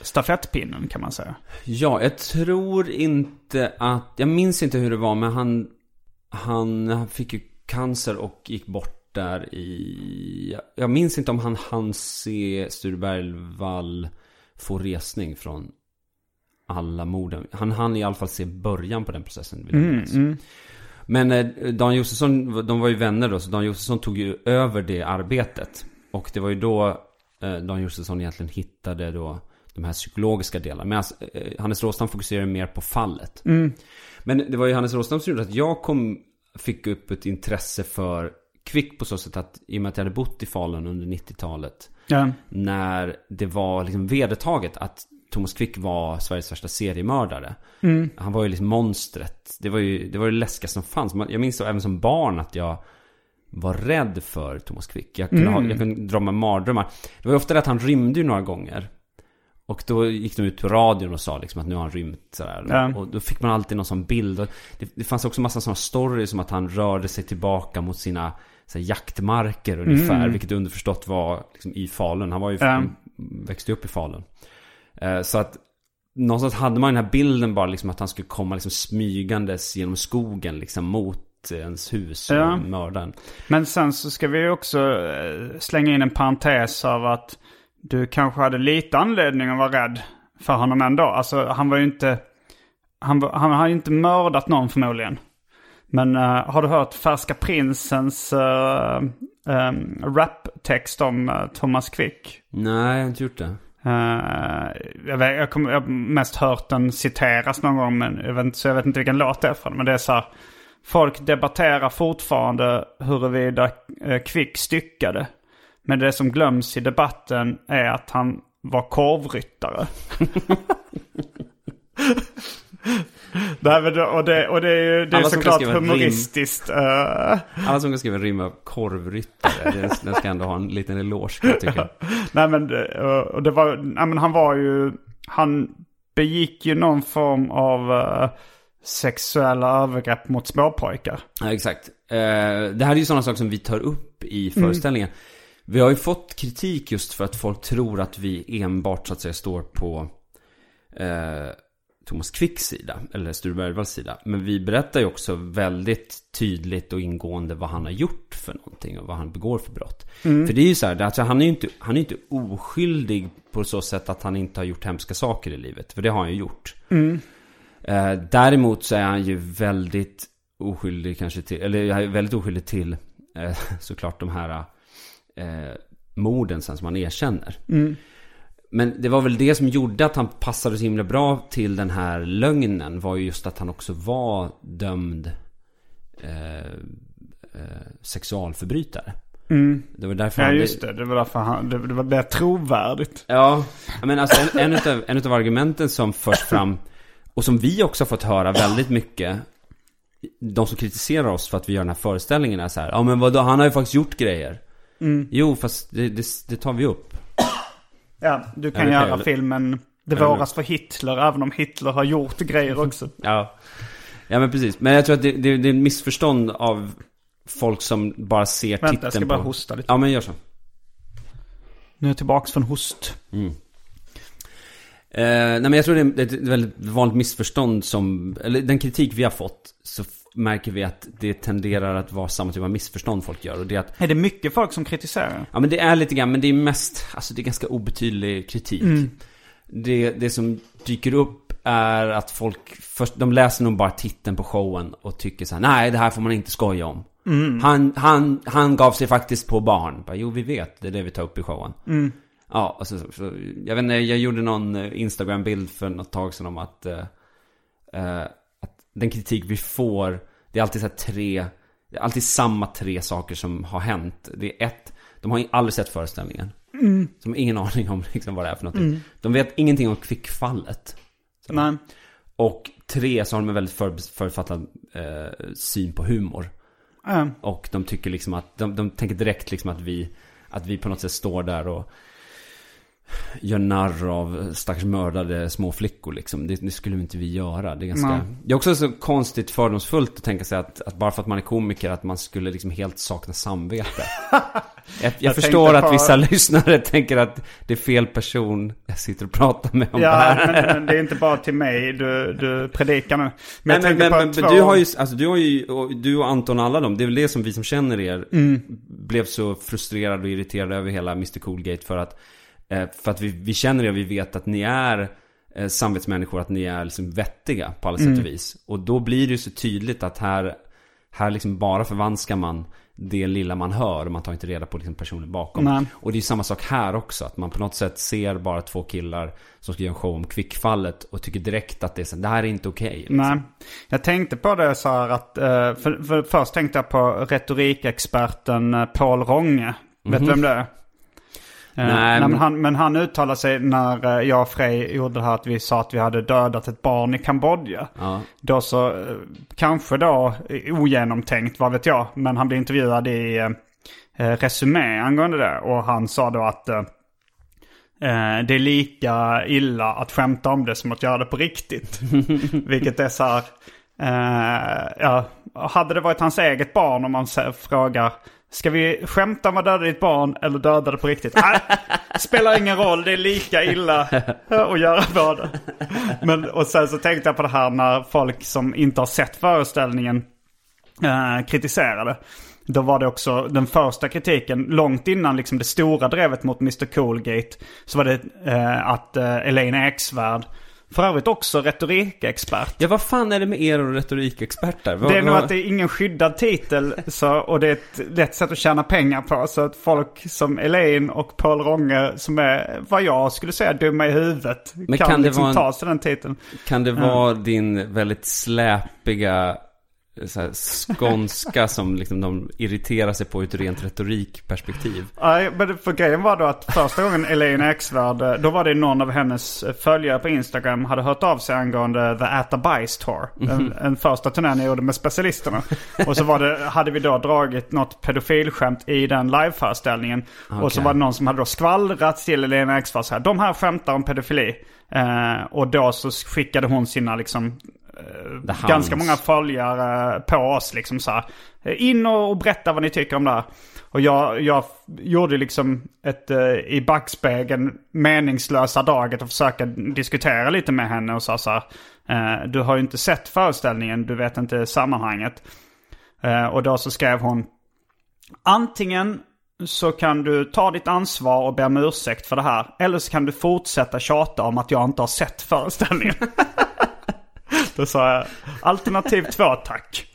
stafettpinnen kan man säga. Ja, jag tror inte att... Jag minns inte hur det var, men. Han, han fick ju cancer och gick bort där i... jag- minns inte om han hann se Sture Bergvall få resning från alla morden. Han hann i alla fall se början på den processen. Vill Mm, mm. Men eh, Dan Josefsson, de var ju vänner då, så Dan Josefsson tog ju över det arbetet. Och det var ju då eh, Dan Josefsson egentligen hittade då de här psykologiska delarna. Medan eh, Hannes Råstam fokuserade mer på fallet. Mm. Men det var ju Hannes Råstam som gjorde att jag kom, fick upp ett intresse för Kvick på så sätt att i och med att jag hade bott i Falun under 90-talet. Ja. När det var liksom vedertaget att Thomas Quick var Sveriges värsta seriemördare. Mm. Han var ju liksom monstret. Det var ju det, var det läskiga som fanns. Jag minns så även som barn att jag var rädd för Thomas Quick. Jag kunde, Mm. ha, jag kunde dra mig mardrömmar. Det var ju ofta det att han rymde ju några gånger. Och då gick de ut på radion och sa liksom att nu har han rymt sådär. Ja. Och då fick man alltid någon sån bild. Och Det, det fanns också massa sådana stories som att han rörde sig tillbaka mot sina så här, jaktmarker ungefär. Mm. Vilket underförstått var liksom, i Falun. Han var ju Ja. växte upp i Falun. Eh, Så att någonstans hade man den här bilden bara liksom att han skulle komma liksom smygandes genom skogen liksom mot ens hus och Ja. mörda en. Men sen så ska vi också eh, slänga in en parentes av att du kanske hade lite anledning att vara rädd för honom ändå. Alltså han var ju inte... Han, han har ju inte mördat någon förmodligen. Men eh, har du hört Färska Prinsens uh, raptext om eh, Thomas Quick? Nej, jag har inte gjort det. Jag, vet, jag, kommer, jag har mest hört den citeras någon gång, men jag vet, inte- så jag vet inte vilken låt det är från. Men det är så här, folk debatterar fortfarande huruvida uh, Quick styckade. Men det som glöms i debatten är att han var korvryttare. Nej, och, det, och det är ju det är såklart ett rim. humoristiskt. eh, Alla som kan skriva rim av korvryttare, den ska ändå ha en liten eloge jag tycka. Nej men, och det var, nej, men han var ju, han begick ju någon form av eh, sexuella övergrepp mot småpojkar. Ja, exakt. Eh, det här är ju sådana saker som vi tar upp i föreställningen. Vi har ju fått kritik just för att folk tror att vi enbart så att säga står på eh, Thomas Quicks sida, eller Sture Bergvalls sida. Men vi berättar ju också väldigt tydligt och ingående vad han har gjort för någonting och vad han begår för brott. För det är ju så här, alltså han är ju inte, han är inte oskyldig på så sätt att han inte har gjort hemska saker i livet. För det har han ju gjort. Eh, däremot så är han ju väldigt oskyldig kanske till, eller väldigt oskyldig till eh, såklart de här eh, morden sen som han erkänner. Men det var väl det som gjorde att han passade så himla bra till den här lögnen var ju just att han också var dömd eh, eh, sexualförbrytare. Det var därför Ja han... just det, det var därför han, det, det var mer trovärdigt. Ja, men alltså en, en, utav, en utav argumenten som förs fram och som vi också har fått höra väldigt mycket De som kritiserar oss för att vi gör den här föreställningen är så här Ja men vadå, han har ju faktiskt gjort grejer Jo, fast det, det, det tar vi upp. Ja, du kan göra jag- filmen Det våras för Hitler, även om Hitler har gjort grejer också. Ja. Ja men precis, men jag tror att det, det, det är ett missförstånd av folk som bara ser titeln Vänta, jag ska på bara hosta lite. Ja men gör så. Nu är jag tillbaks från host. Eh, nej men jag tror det är ett väldigt vanligt missförstånd som, eller den kritik vi har fått så märker vi att det tenderar att vara samma typ av missförstånd folk gör. Och det är att, Är det mycket folk som kritiserar? ja men det är lite grann, men det är mest, alltså det är ganska obetydlig kritik. Det, det som dyker upp är att folk, först, de läser nog bara titeln på showen och tycker så här: nej det här får man inte skoja om. Han, han, han gav sig faktiskt på barn. Bara, jo vi vet, det är det vi tar upp i showen. Ja, alltså, så, så, jag vet inte, jag gjorde någon eh, Instagram-bild för något tag sedan om att, eh, eh, att den kritik vi får, det är alltid så tre, det är alltid samma tre saker som har hänt. Det är ett, de har aldrig sett föreställningen. Mm. Har ingen aning om liksom vad det är för någonting. De vet ingenting om kvickfallet. Så. Nej. Och tre, så har de en väldigt för, författad eh, syn på humor. Ja. Och de tycker liksom att, de, de tänker direkt liksom att vi, att vi på något sätt står där och gör narr av stackars mördade små flickor liksom. Det, det skulle inte vi göra. Det är ganska... Nej. Det är också så konstigt fördomsfullt att tänka sig att, att bara för att man är komiker att man skulle liksom helt sakna samvete. jag jag, förstår att på- vissa lyssnare tänker att det är fel person jag sitter och pratar med om det Ja, här. men, men det är inte bara till mig du, du predikar nu. Men jag men, men, två- du har ju, alltså du har ju, och du och Anton och alla dem, det är väl det som vi som känner er Mm. blev så frustrerade och irriterade över hela Mr Coolgate för att, för att vi, vi känner er och vi vet att ni är eh, samvetsmänniskor, att ni är liksom vettiga på alla sätt Mm. och vis. Och då blir det ju så tydligt att här, här liksom bara förvanskar man det lilla man hör och man tar inte reda på liksom personen bakom. Nej. Och det är ju samma sak här också, att man på något sätt ser bara två killar som ska göra en show om kvickfallet och tycker direkt att det är så, det här är inte okej. liksom. Nej, jag tänkte på det så här att, eh, för, för först tänkte jag på retorikexperten eh, Paul Ronge. Vet du vem det är? Eh. Nej, men, han, men han uttalade sig när eh, jag och Frej gjorde det här att vi sa att vi hade dödat ett barn i Kambodja. Ja. Då så, eh, kanske då ogenomtänkt, vad vet jag. Men han blev intervjuad i eh, Resumé angående det. Och han sa då att eh, det är lika illa att skämta om det som att göra det på riktigt. Vilket är så här, eh, ja, hade det varit hans eget barn om man frågar Ska vi skämta om att döda ditt barn eller döda det på riktigt? Nej, spelar ingen roll, det är lika illa att göra båda. Men, och sen så tänkte jag på det här när folk som inte har sett föreställningen eh, kritiserade. Då var det också den första kritiken, långt innan liksom det stora drevet mot Mr Coolgate. Så var det eh, att eh, Elaine Eksvärd, för övrigt också retorikexpert. Ja, vad fan är det med er och retorikexperter? Vad, Det är nog vad- att det är ingen skyddad titel så, och det är ett lätt sätt att tjäna pengar på. Så att folk som Elaine och Paul Ronge som är vad jag skulle säga dumma i huvudet kan, kan det liksom vara en- ta sig den titeln. Kan det vara din väldigt släpiga så här, skånska som liksom de irriterar sig på ur ett rent retorikperspektiv? Nej, men för grejen var då att första gången Elaine Eksvärd, eh, då var det någon av hennes följare på Instagram hade hört av sig angående The At the Bice Tour. En, en första turnén jag gjorde med specialisterna. Och så var det, hade vi då dragit något pedofilskämt i den liveföreställningen. Och så var det någon som hade då skvallrat till Elaine Eksvärd så här, de här skämtar om pedofili. Eh, och då så skickade hon sina liksom ganska Hounds. många följare på oss liksom så här. In och, berätta vad ni tycker om det här. Och jag, jag gjorde liksom ett eh, i backspegeln meningslösa draget och försöka diskutera lite med henne och sa så här. Eh, du har ju inte sett föreställningen, du vet inte sammanhanget. Eh, och då så skrev hon. Antingen så kan du ta ditt ansvar och be om ursäkt för det här. Eller så kan du fortsätta tjata om att jag inte har sett föreställningen. Då sa jag alternativ två tack.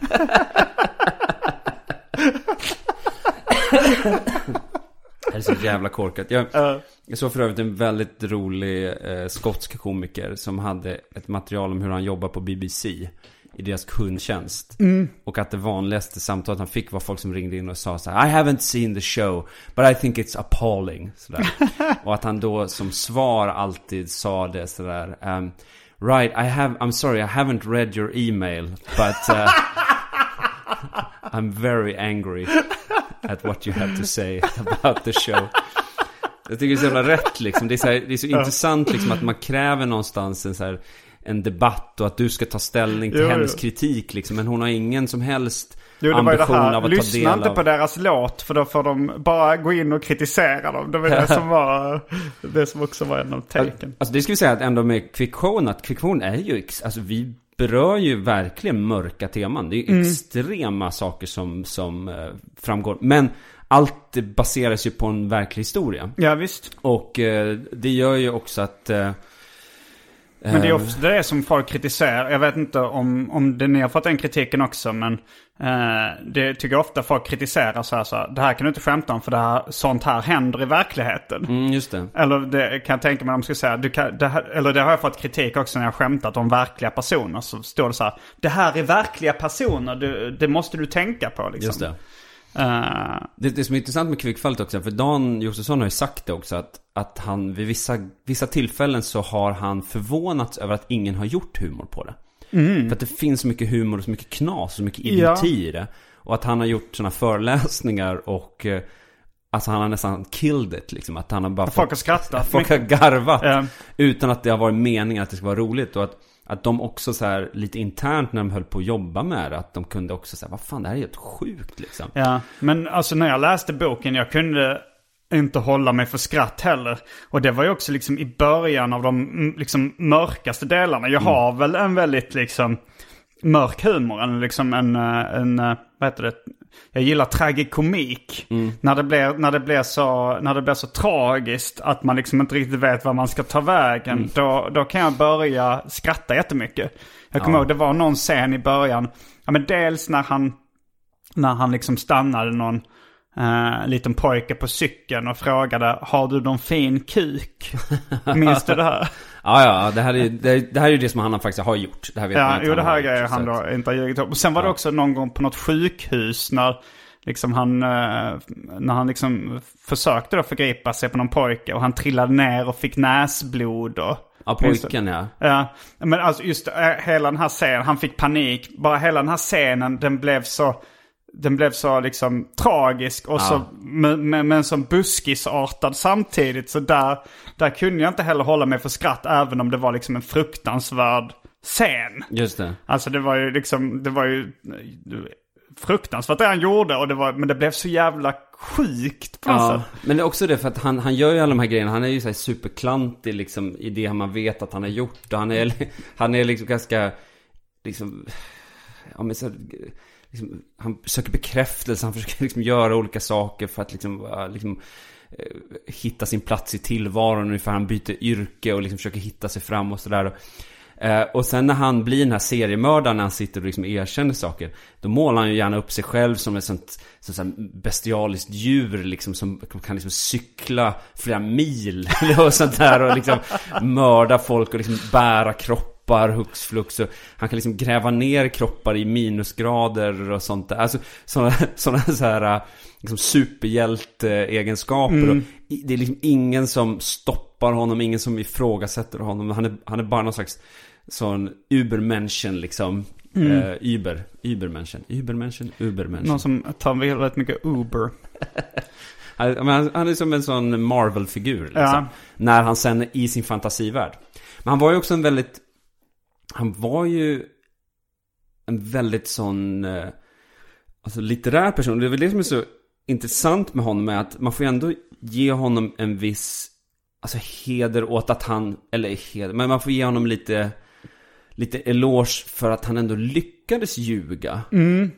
Det är så jävla korkat. Jag, jag såg för övrigt en väldigt rolig eh, skotsk komiker som hade ett material om hur han jobbar på BBC i deras kundtjänst. Och att det vanligaste samtalet han fick var folk som ringde in och sa så här I haven't seen the show, but I think it's appalling. Sådär. och att han då som svar alltid sa det sådär um, Right, I have, I'm sorry, I haven't read your email, but uh, I'm very angry at what you have to say about the show. Jag tycker det är så jävla rätt liksom. Det är så, här, det är så intressant liksom att man kräver någonstans en så här, en debatt och att du ska ta ställning till Jo, hennes jo. kritik liksom. Men hon har ingen som helst Jo, det var ju det här. Lyssna inte av... på deras låt för då får de bara gå in och kritisera dem. Det var det som var det som också var en av taken. Alltså det ska vi säga att ändå med kvicktion, att kvicktion är ju, alltså vi berör ju verkligen mörka teman. Det är Mm. ju extrema saker som, som eh, framgår. Men allt baseras ju på en verklig historia. Ja visst. Och eh, det gör ju också att... Eh, Men det är ofta det som folk kritiserar. Jag vet inte om, om det, ni har fått den kritiken också. Men Eh, det tycker ofta folk kritiserar så här, så här. Det här kan du inte skämta om för det här, sånt här händer i verkligheten. Mm, just det. Eller det kan jag tänka mig om de skulle säga, du kan, det här, eller det har jag fått kritik också när jag skämtat om verkliga personer. Så står det så här, det här är verkliga personer, du, det måste du tänka på liksom. Just det. Eh, Det, det som är intressant med Kvickfallet också, för Dan Josefsson har ju sagt det också, att, att han vid vissa, vissa tillfällen så har han förvånats över att ingen har gjort humor på det. För att det finns så mycket humor och så mycket knas och så mycket idioti i det. Och att han har gjort sådana föreläsningar och eh, Alltså han har nästan killed it liksom. Att han har bara Folk har skrattat. Folk har garvat. Ja. Utan att det har varit meningen att det ska vara roligt. Och att, att de också så här lite internt när de höll på att jobba med det. Att de kunde också säga, vad fan det här är helt sjukt liksom. Ja, men alltså när jag läste boken, jag kunde inte hålla mig för skratt heller. Och det var ju också liksom i början av de mm, liksom mörkaste delarna. Jag har väl en väldigt liksom mörk humor. En, liksom en, eh, en, eh, vad heter det? Jag gillar tragikomik. När, det blir, när, det blir så, när det blir så tragiskt att man liksom inte riktigt vet var man ska ta vägen. Då, då kan jag börja skratta jättemycket. Jag kommer Ja. ihåg, det var någon scen i början. Ja, men dels när han när han liksom stannade någon eh, liten pojke på cykeln och frågade Har du någon fin kuk? Minns du det här? Ja, ja, det här är, det, det här är ju det som han faktiskt har gjort. Det här vet man Ja, att jo han det här grejer han då inte har ljugit om. Sen var det också någon gång på något sjukhus när liksom han, eh, när han liksom försökte då förgripa sig på någon pojke och han trillade ner och fick näsblod och... Ja, pojken ja. Ja, men alltså just eh, hela den här scenen, han fick panik. Bara hela den här scenen, den blev så, den blev så liksom tragisk och så, men, men, men som buskisartad samtidigt. Så där, där kunde jag inte heller hålla mig för skratt, även om det var liksom en fruktansvärd scen. Just det. Alltså det var ju liksom, det var ju eh, fruktansvärt det han gjorde, och det var, men det blev så jävla sjukt på Ja, sätt. men det är också det för att han, han gör ju alla de här grejerna. Han är ju så här superklantig liksom i det man vet att han har gjort. Och han är, han är liksom ganska, liksom, ja men så liksom, han söker bekräftelse. Han försöker liksom göra olika saker för att liksom, eh, liksom eh, hitta sin plats i tillvaron. Ungefär han byter yrke och liksom försöker hitta sig fram och sådär. Eh, och sen när han blir den här seriemördaren när han sitter och liksom erkänner saker. Då målar han ju gärna upp sig själv som ett sånt, sånt här bestialiskt djur liksom som kan liksom cykla flera mil och sånt där och liksom mörda folk och liksom bära kroppar hux flux. Och han kan liksom gräva ner kroppar i minusgrader och sånt där. Alltså sådana såna så här liksom superhjälte-egenskaper. I- det är liksom ingen som stoppar honom, ingen som ifrågasätter honom. Han är, han är bara någon slags sån Ubermenschen liksom. Eh, Uber, Ubermenschen, Ubermenschen, Ubermenschen. Någon som tar väldigt mycket Uber. Han, men han, han är som en sån Marvel-figur liksom. Ja. När han sen är i sin fantasivärld. Men han var ju också en väldigt... Han var ju en väldigt sån... Eh, alltså litterär person. Det är väl det som är så intressant med honom är att man får ju ändå ge honom en viss... Alltså heder åt att han... Eller heder, men man får ge honom lite... Lite eloge för att han ändå lyckades ljuga.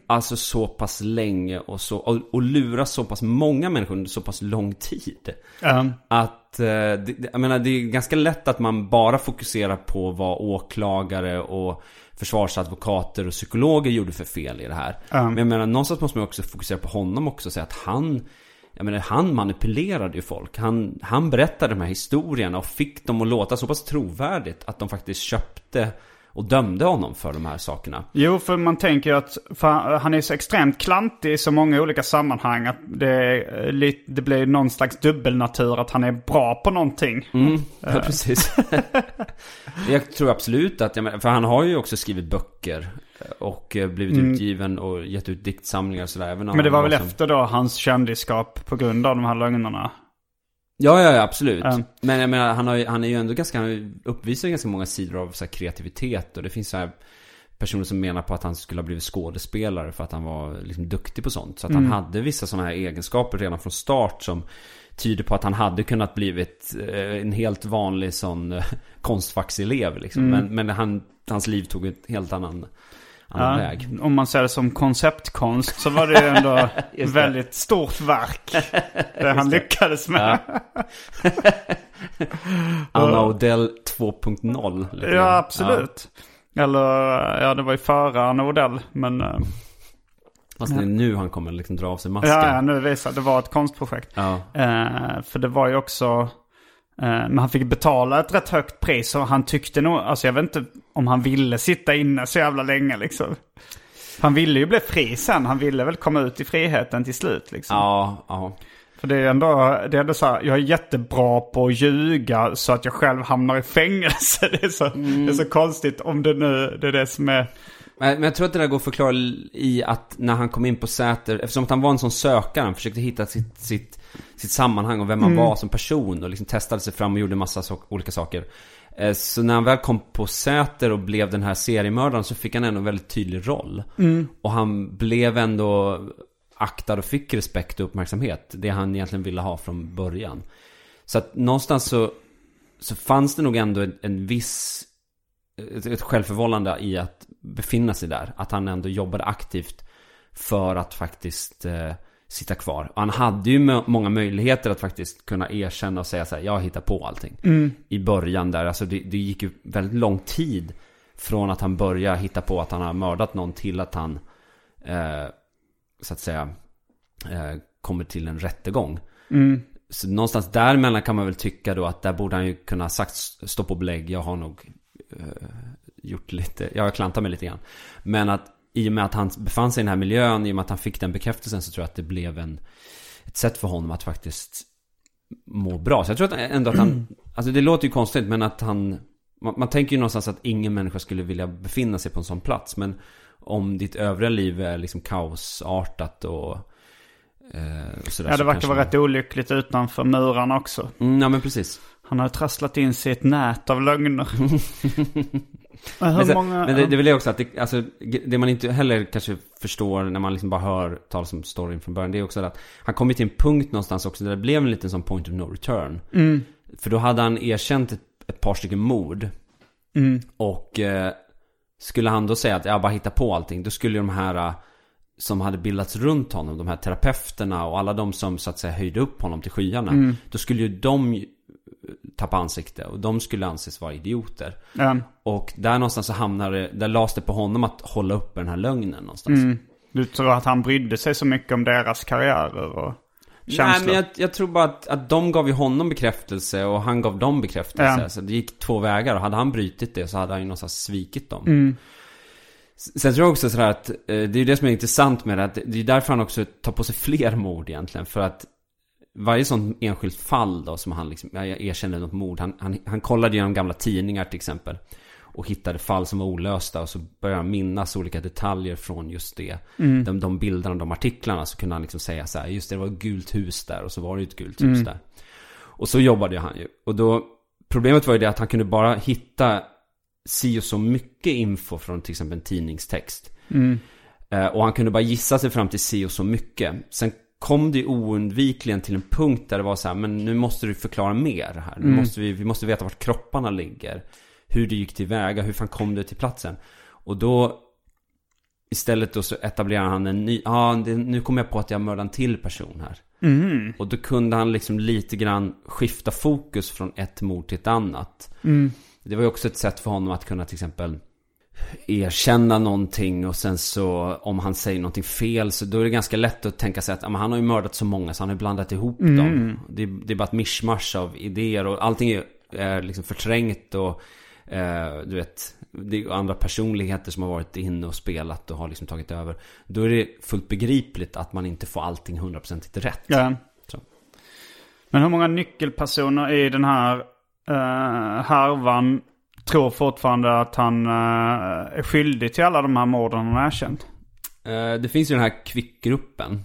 Alltså så pass länge och, så, och, och lura så pass många människor under så pass lång tid. Ja. Att, eh, det, jag menar det är ganska lätt att man bara fokuserar på vad åklagare och försvarsadvokater och psykologer gjorde för fel i det här. Men jag menar någonstans måste man också fokusera på honom också och säga att han jag menar, han manipulerade ju folk. Han, han berättade de här historierna och fick dem att låta så pass trovärdigt att de faktiskt köpte och dömde honom för de här sakerna. Jo, för man tänker ju att han är så extremt klantig i så många olika sammanhang att det, lite, det blir någon slags dubbelnatur att han är bra på någonting. Ja, precis. jag tror absolut att, för han har ju också skrivit böcker och eh, blivit utgiven och gett ut diktsamlingar och sådär. Men det var väl som- efter då hans kändisskap på grund av de här lögnerna. Ja, ja, ja absolut. Ja. Men jag menar, han, har han är ju ändå ganska, han uppvisar ganska många sidor av så här, kreativitet. Och det finns så här personer som menar på att han skulle ha blivit skådespelare för att han var liksom duktig på sånt. Så att han hade vissa sådana här egenskaper redan från start som tyder på att han hade kunnat blivit eh, en helt vanlig sån eh, konstfackselev liksom. Men, men han, hans liv tog en helt annan, annan Ja, väg. om man ser det som konceptkonst så var det ju ändå det. väldigt stort verk. Det han lyckades med. Anna Odell 2.0. lite Ja, absolut. Eller, ja det var ju före Anna Odell. Men, eh, Fast det är nu han kommer liksom dra av sig masken. Ja, ja, nu visar det var ett konstprojekt. Ja. Eh, för det var ju också... Eh, men han fick betala ett rätt högt pris och han tyckte nog... Alltså jag vet inte om han ville sitta inne så jävla länge liksom. Han ville ju bli fri sen. Han ville väl komma ut i friheten till slut liksom. Ja, ja. För det är ändå, det är ändå så här, jag är jättebra på att ljuga så att jag själv hamnar i fängelse. Det är så, det är så konstigt om det nu, det är det som är... Men jag tror att det där går att förklara i att när han kom in på Säter, eftersom att han var en sån sökare, han försökte hitta sitt, sitt, sitt sammanhang och vem han var som person och liksom testade sig fram och gjorde massa so olika saker. Eh, Så när han väl kom på Säter och blev den här seriemördaren så fick han ändå en väldigt tydlig roll. Och han blev ändå aktad och fick respekt och uppmärksamhet. Det han egentligen ville ha från början. Så att någonstans så, så fanns det nog ändå en, en viss ett, ett självförvållande i att befinna sig där. Att han ändå jobbade aktivt för att faktiskt eh, sitta kvar. Och han hade ju må- många möjligheter att faktiskt kunna erkänna och säga så här, jag hittar på allting. I början där, alltså det, det gick ju väldigt lång tid från att han började hitta på att han har mördat någon till att han, eh, så att säga, eh, kommer till en rättegång. Så någonstans däremellan kan man väl tycka då att där borde han ju kunna ha sagt stå på belägg, jag har nog eh, gjort lite, jag har klantat mig lite grann. Men att i och med att han befann sig i den här miljön, i och med att han fick den bekräftelsen så tror jag att det blev en, ett sätt för honom att faktiskt må bra. Så jag tror att ändå att han, alltså det låter ju konstigt men att han, man, man tänker ju någonstans att ingen människa skulle vilja befinna sig på en sån plats. Men om ditt övriga liv är liksom kaosartat och, eh, sådär Ja, det verkar vara man- rätt olyckligt utanför murarna också. Mm, ja men precis. Han har trasslat in sig i ett nät av lögner. Men sen, många... men det, det väl det också att det, alltså, det man inte heller kanske förstår när man liksom bara hör talas om storyn från början. Det är också att han kom till en punkt någonstans också där det blev en liten sån point of no return. För då hade han erkänt ett, ett par stycken mord. Och eh, skulle han då säga att jag bara hittar på allting. Då skulle de här eh, som hade bildats runt honom, de här terapeuterna och alla de som så att säga höjde upp honom till skyarna. Då skulle ju de tappa ansikte och de skulle anses vara idioter. Ja. Och där någonstans så hamnade där lades det på honom att hålla uppe den här lögnen någonstans. Du tror att han brydde sig så mycket om deras karriärer och Nej känslor? men jag, jag tror bara att, att de gav ju honom bekräftelse och han gav dem bekräftelse. Ja. Så det gick två vägar och hade han brutit det så hade han ju någonstans svikit dem. S- Sen tror jag också sådär att, eh, det är ju det som är intressant med det, att det är därför han också tar på sig fler mord egentligen. För att varje sånt enskilt fall då som han liksom, jag erkänner något mord. Han, han, han kollade igenom gamla tidningar till exempel. Och hittade fall som var olösta och så började han minnas olika detaljer från just det. De, de bilderna, de artiklarna så kunde han liksom säga så här, just det, det var ett gult hus där och så var det ett gult hus där. Och så jobbade han ju. Och då, problemet var ju det att han kunde bara hitta si och så mycket info från till exempel en tidningstext. Eh, och han kunde bara gissa sig fram till si och så mycket. Sen kom det ju oundvikligen till en punkt där det var så här, men nu måste du förklara mer här. Nu måste vi, vi måste veta vart kropparna ligger. Hur det gick tillväga, hur fan kom det till platsen. Och då Istället då så etablerar han en ny, ja ah, nu kommer jag på att jag mördar en till person här. Och då kunde han liksom lite grann skifta fokus från ett mord till ett annat. Det var ju också ett sätt för honom att kunna till exempel erkänna någonting och sen så om han säger någonting fel så då är det ganska lätt att tänka sig att men han har ju mördat så många så han har ju blandat ihop dem. Det, det är bara ett mischmasch av idéer och allting är, är liksom förträngt och eh, du vet, det är andra personligheter som har varit inne och spelat och har liksom tagit över. Då är det fullt begripligt att man inte får allting hundraprocentigt rätt. Ja. Så. Men hur många nyckelpersoner i den här uh, härvan tror fortfarande att han eh, är skyldig till alla de här morden han har erkänt? Eh, det finns ju den här kvickgruppen.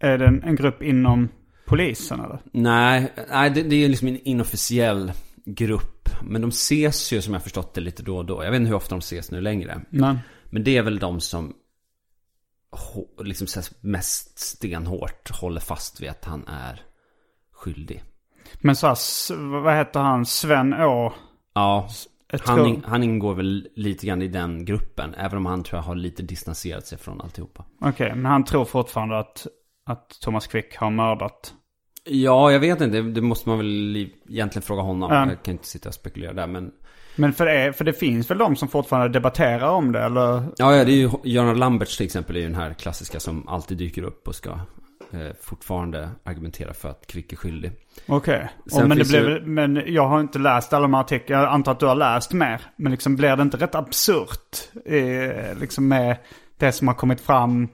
Är det en, grupp inom polisen eller? Nej, nej det, det är liksom en inofficiell grupp. Men de ses ju som jag förstått det lite då och då. Jag vet inte hur ofta de ses nu längre. Nej. Men det är väl de som liksom mest stenhårt håller fast vid att han är skyldig. Men så här, vad heter han? Sven Å? Ja, han, han ingår väl lite grann i den gruppen. Även om han tror jag har lite distanserat sig från alltihopa. Okej, men han tror fortfarande att, att Thomas Quick har mördat. Ja, jag vet inte. Det, måste man väl egentligen fråga honom. Ja. Jag kan inte sitta och spekulera där. Men Men för det, för det finns väl de som fortfarande debatterar om det eller? Ja, ja, det är ju Göran Lamberts till exempel är ju den här klassiska som alltid dyker upp och ska fortfarande argumentera för att Kvick är skyldig. Okej. Och Men, det finns blev, ju- men jag har inte läst alla de här artiklarna. Jag antar att du har läst mer. Men liksom blir det inte rätt absurt eh, liksom med det som har kommit fram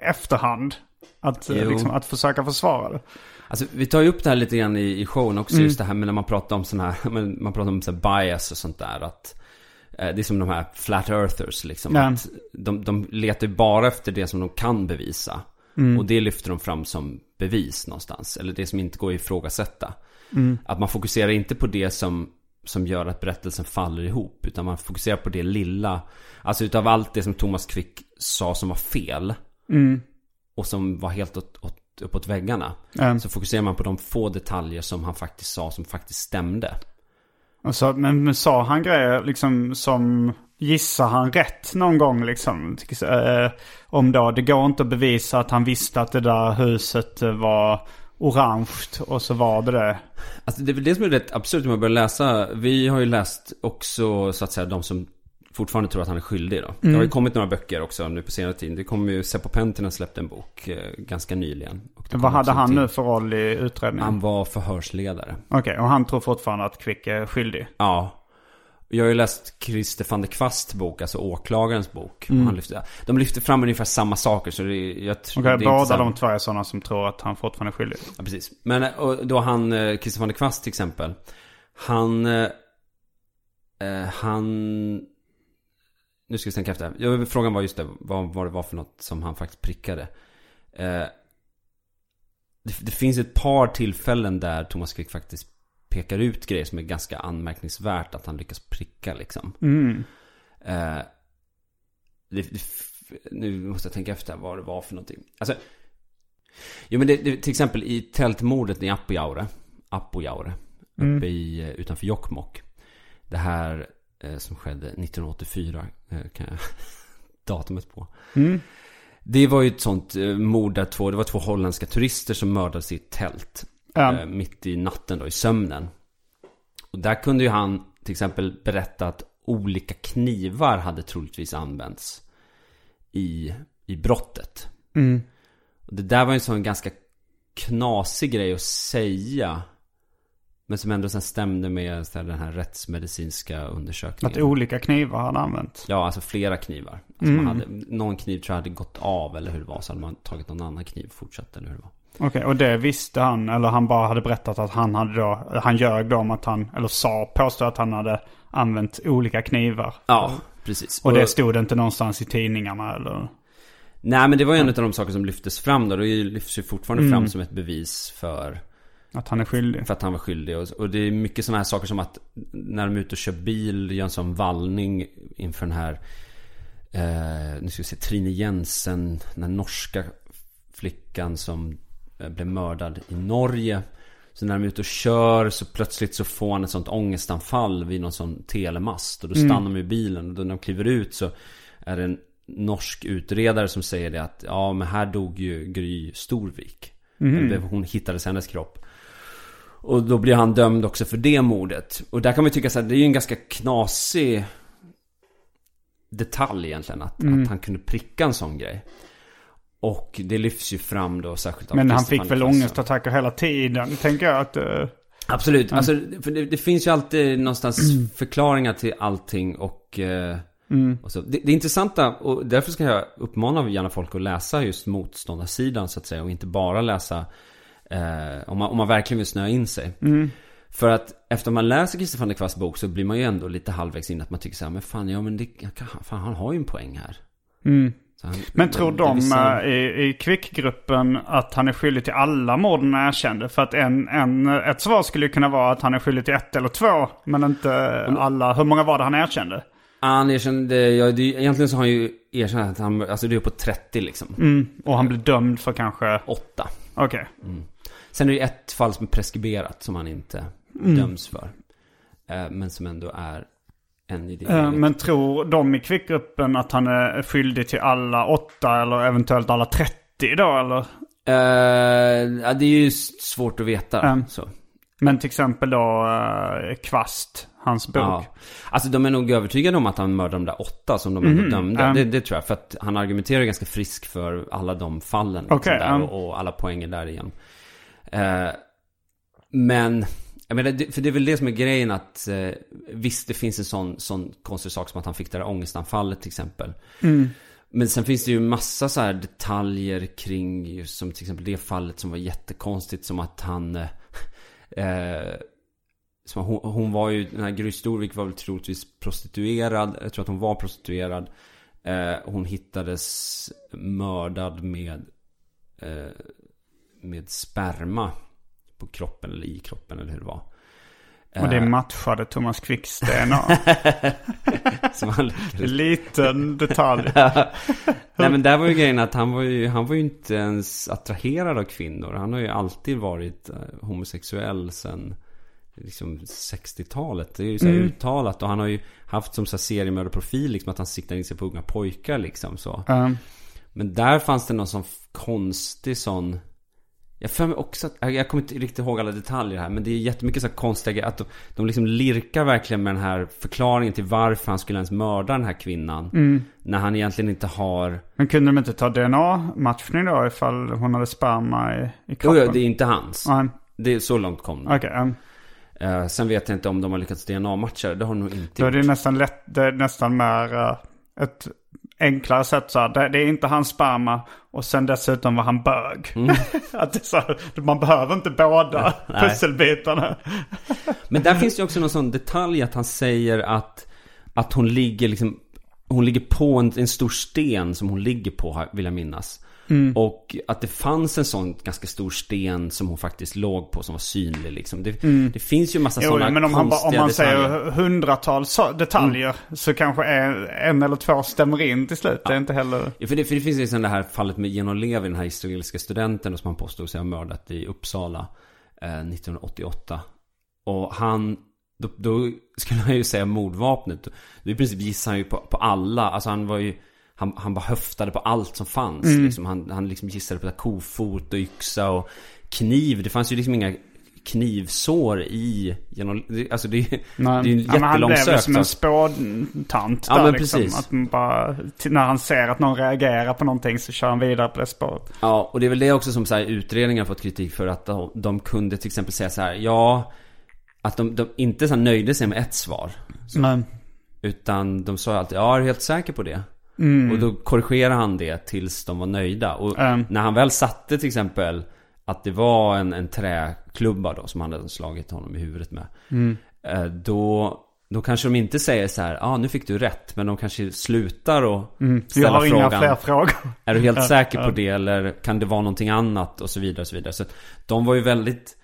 efterhand? Att, eh, liksom, att försöka försvara det. Alltså vi tar ju upp det här lite grann i, i showen också, Mm. just det här med när man pratar om sån här, man pratar om så bias och sånt där. Att, eh, det är som de här flat earthers liksom. Ja. Att de, de letar bara efter det som de kan bevisa. Mm. Och det lyfter de fram som bevis någonstans. Eller det som inte går att ifrågasätta. Mm. Att man fokuserar inte på det som, som gör att berättelsen faller ihop. Utan man fokuserar på det lilla. Alltså utav allt det som Thomas Quick sa som var fel. Mm. Och som var helt åt, åt, uppåt väggarna. Ja. Så fokuserar man på de få detaljer som han faktiskt sa som faktiskt stämde. Och så, men, men sa han grejer liksom som gissar han rätt någon gång liksom? Eh, om då, det går inte att bevisa att han visste att det där huset eh, var orange och så var det det. Alltså det är väl det som är rätt absurt när man börjar läsa. Vi har ju läst också så att säga de som fortfarande tror att han är skyldig då. Det har ju kommit några böcker också nu på senare tid. Det kom ju, Seppo Pentinen släppte en bok eh, ganska nyligen. Vad hade han till- nu för roll i utredningen? Han var förhörsledare. Okej, och han tror fortfarande att Quick är skyldig? Ja. Jag har ju läst Christer van der Kvast bok, alltså åklagarens bok. Han lyfter, de lyfter fram ungefär samma saker så det jag tror Okej, det är båda de två är sådana som tror att han fortfarande är skyldig. Ja, precis. Men då han, eh, Christer van der Kvast till exempel. Han... eh, eh, han... Nu ska vi tänka efter. Ja, frågan var just det, vad, vad det var för något som han faktiskt prickade. Eh, det, det finns ett par tillfällen där Thomas Quick faktiskt pekar ut grejer som är ganska anmärkningsvärt att han lyckas pricka liksom. Mm. Eh, det, det, nu måste jag tänka efter vad det var för någonting. Alltså, jo men det, det, till exempel i tältmordet i Apojaure, Apojaure, Mm. uppe i, eh, utanför Jokkmokk. Det här eh, som skedde 1984, eh, kan jag datumet på. Mm. Det var ju ett sånt eh, mord där två, det var två holländska turister som mördades i ett tält. Ja. Eh, mitt i natten då, i sömnen. Och där kunde ju han till exempel berätta att olika knivar hade troligtvis använts i, i brottet. Mm. Och det där var ju en sån ganska knasig grej att säga. Men som ändå sen stämde med den här rättsmedicinska undersökningen. Att olika knivar hade använts. Ja, alltså flera knivar. Alltså Mm. man hade, någon kniv tror jag hade gått av eller hur det var. Så hade man tagit någon annan kniv och fortsatt eller hur det var. Okej, och det visste han, eller han bara hade berättat att han hade då, han ljög då om att han, eller sa, påstod att han hade använt olika knivar. Ja, precis. Och det stod inte någonstans i tidningarna eller? Nej, men det var ju en av de saker som lyftes fram då. Det lyfts ju fortfarande Mm. fram som ett bevis för, Att han är skyldig? för att han var skyldig. Och, det är mycket sådana här saker som att när de är ute och kör bil, gör en sån vallning inför den här, eh, nu ska vi se, Trine Jensen, den norska flickan som blev mördad i Norge. Så när de är ute och kör så plötsligt så får han ett sånt ångestanfall vid någon sån telemast. Och då stannar de i bilen och då när de kliver ut så är det en norsk utredare som säger det att ja men här dog ju Gry Storvik. Eller Hon hittades hennes kropp. Och då blir han dömd också för det mordet. Och där kan man ju tycka så här, det är ju en ganska knasig detalj egentligen. Att, att han kunde pricka en sån grej. Och det lyfts ju fram då särskilt av Men han fick väl ångestattacker hela tiden, tänker jag att... eh, Absolut, alltså, för det, det finns ju alltid någonstans förklaringar till allting och, eh, och så. Det, det intressanta, och därför ska jag uppmana gärna folk att läsa just motståndarsidan så att säga och inte bara läsa eh, om, man, om man verkligen vill snöa in sig. För att efter man läser Christer van der Kvasts bok så blir man ju ändå lite halvvägs in att man tycker så här, men fan, ja men det, fan han har ju en poäng här. Han, Men tror de vissa- eh, i, i Kvick-gruppen att han är skyldig till alla morden han erkände? För att en, en, ett svar skulle ju kunna vara att han är skyldig till ett eller två, men inte alla. Hur många var det han erkände? Han erkände, ja, det, egentligen så har han ju erkänt att han, alltså det är på 30 liksom. Mm. Och han blev dömd för kanske... Åtta. Okej. Sen är det ett fall som är preskriberat som han inte Mm. döms för. Eh, men som ändå är Men tror de i Kvick-gruppen att han är skyldig till alla åtta eller eventuellt alla 30 då eller? Eh, ja, det är ju svårt att veta. Mm. Så. Men till exempel då uh, Kvast, hans bok. Ja. Alltså de är nog övertygade om att han mördade de där åtta som de ändå dömde. um. det, det tror jag. För att han argumenterar ganska frisk för alla de fallen. Liksom, där, um. och, alla poänger därigenom. Eh, men, jag menar, för det är väl det som är grejen att eh, visst det finns en sån, sån konstig sak som att han fick det där ångestanfallet till exempel. Men sen finns det ju massa så detaljer kring just som till exempel det fallet som var jättekonstigt som att han eh, eh, som hon, hon var ju, den här Gry Storvik var väl troligtvis prostituerad. Jag tror att hon var prostituerad. Eh, hon hittades mördad med eh, med sperma på kroppen eller i kroppen eller hur det var. Och det matchade Thomas Quicks DNA. Liten detalj. Nej men där var ju grejen att han var ju, han var ju inte ens attraherad av kvinnor. Han har ju alltid varit eh, homosexuell sen liksom 60-talet. Det är ju så här uttalat. Och han har ju haft som så seriemördarprofil liksom att han siktar in sig på unga pojkar liksom så. Um, Men där fanns det någon sån konstig sån Jag för mig också att, jag- kommer inte riktigt ihåg alla detaljer här Men det är jättemycket så konstiga Att de, de liksom lirkar verkligen med den här förklaringen till varför han skulle ens mörda den här kvinnan. När han egentligen inte har men kunde de inte ta DNA-matchning då ifall hon hade sperma i, i kroppen? jo, det är inte hans. Nej, Det är så långt kom det. Okej, um, Eh, Sen vet jag inte om de har lyckats DNA-matcha det Det har de nog inte då är det gjort. nästan lätt, det är nästan mer eh, ett enklare sätt så här. Det, är inte hans sperma och sen dessutom var han bög. att det så här, man behöver inte båda Nej. pusselbitarna. Men där finns det också någon sån detalj att han säger att Att hon ligger liksom Hon ligger på en, en stor sten som hon ligger på vill jag minnas Mm. Och att det fanns en sån ganska stor sten som hon faktiskt låg på som var synlig liksom Det, det finns ju massa Mm. Jo, sådana men om, han, ba- om konstiga man detaljer Mm. säger hundratals detaljer så kanske en, en eller två stämmer in till slut. Det är inte heller... Ja, för, det, för det finns ju liksom det här fallet med Genom Levi, den här israeliska studenten som han påstod sig ha mördat i Uppsala eh, 1988. Och han, då, då skulle han ju säga mordvapnet. Då i princip gissar han ju på, på alla, alltså han var ju han, han bara höftade på allt som fanns. Liksom. Han, han liksom gissade på kofot och yxa och kniv. Det fanns ju liksom inga knivsår i genom, Alltså det, är- det är ju men han blev jättelångsökt. som en sak. spådtant Ja, där liksom. precis. Att man bara, när han ser att någon reagerar på någonting så kör han vidare på det spåret. Ja, och det är väl det också som så här, utredningar har fått kritik för att de, de kunde till exempel säga så här, ja, att de, de inte så nöjde sig med ett svar. Men, Utan de sa alltid, ja, är du helt säker på det? Mm. Och då korrigerade han det tills de var nöjda. Och Mm. när han väl satte till exempel att det var en, en träklubba då som han hade slagit honom i huvudet med. Mm. eh, Då, då kanske de inte säger så här, ja ah, nu fick du rätt. Men de kanske slutar och Mm. jag ställa har inga frågan. fler frågor. Är du helt säker på det eller kan det vara någonting annat och så vidare och så vidare. Så de var ju väldigt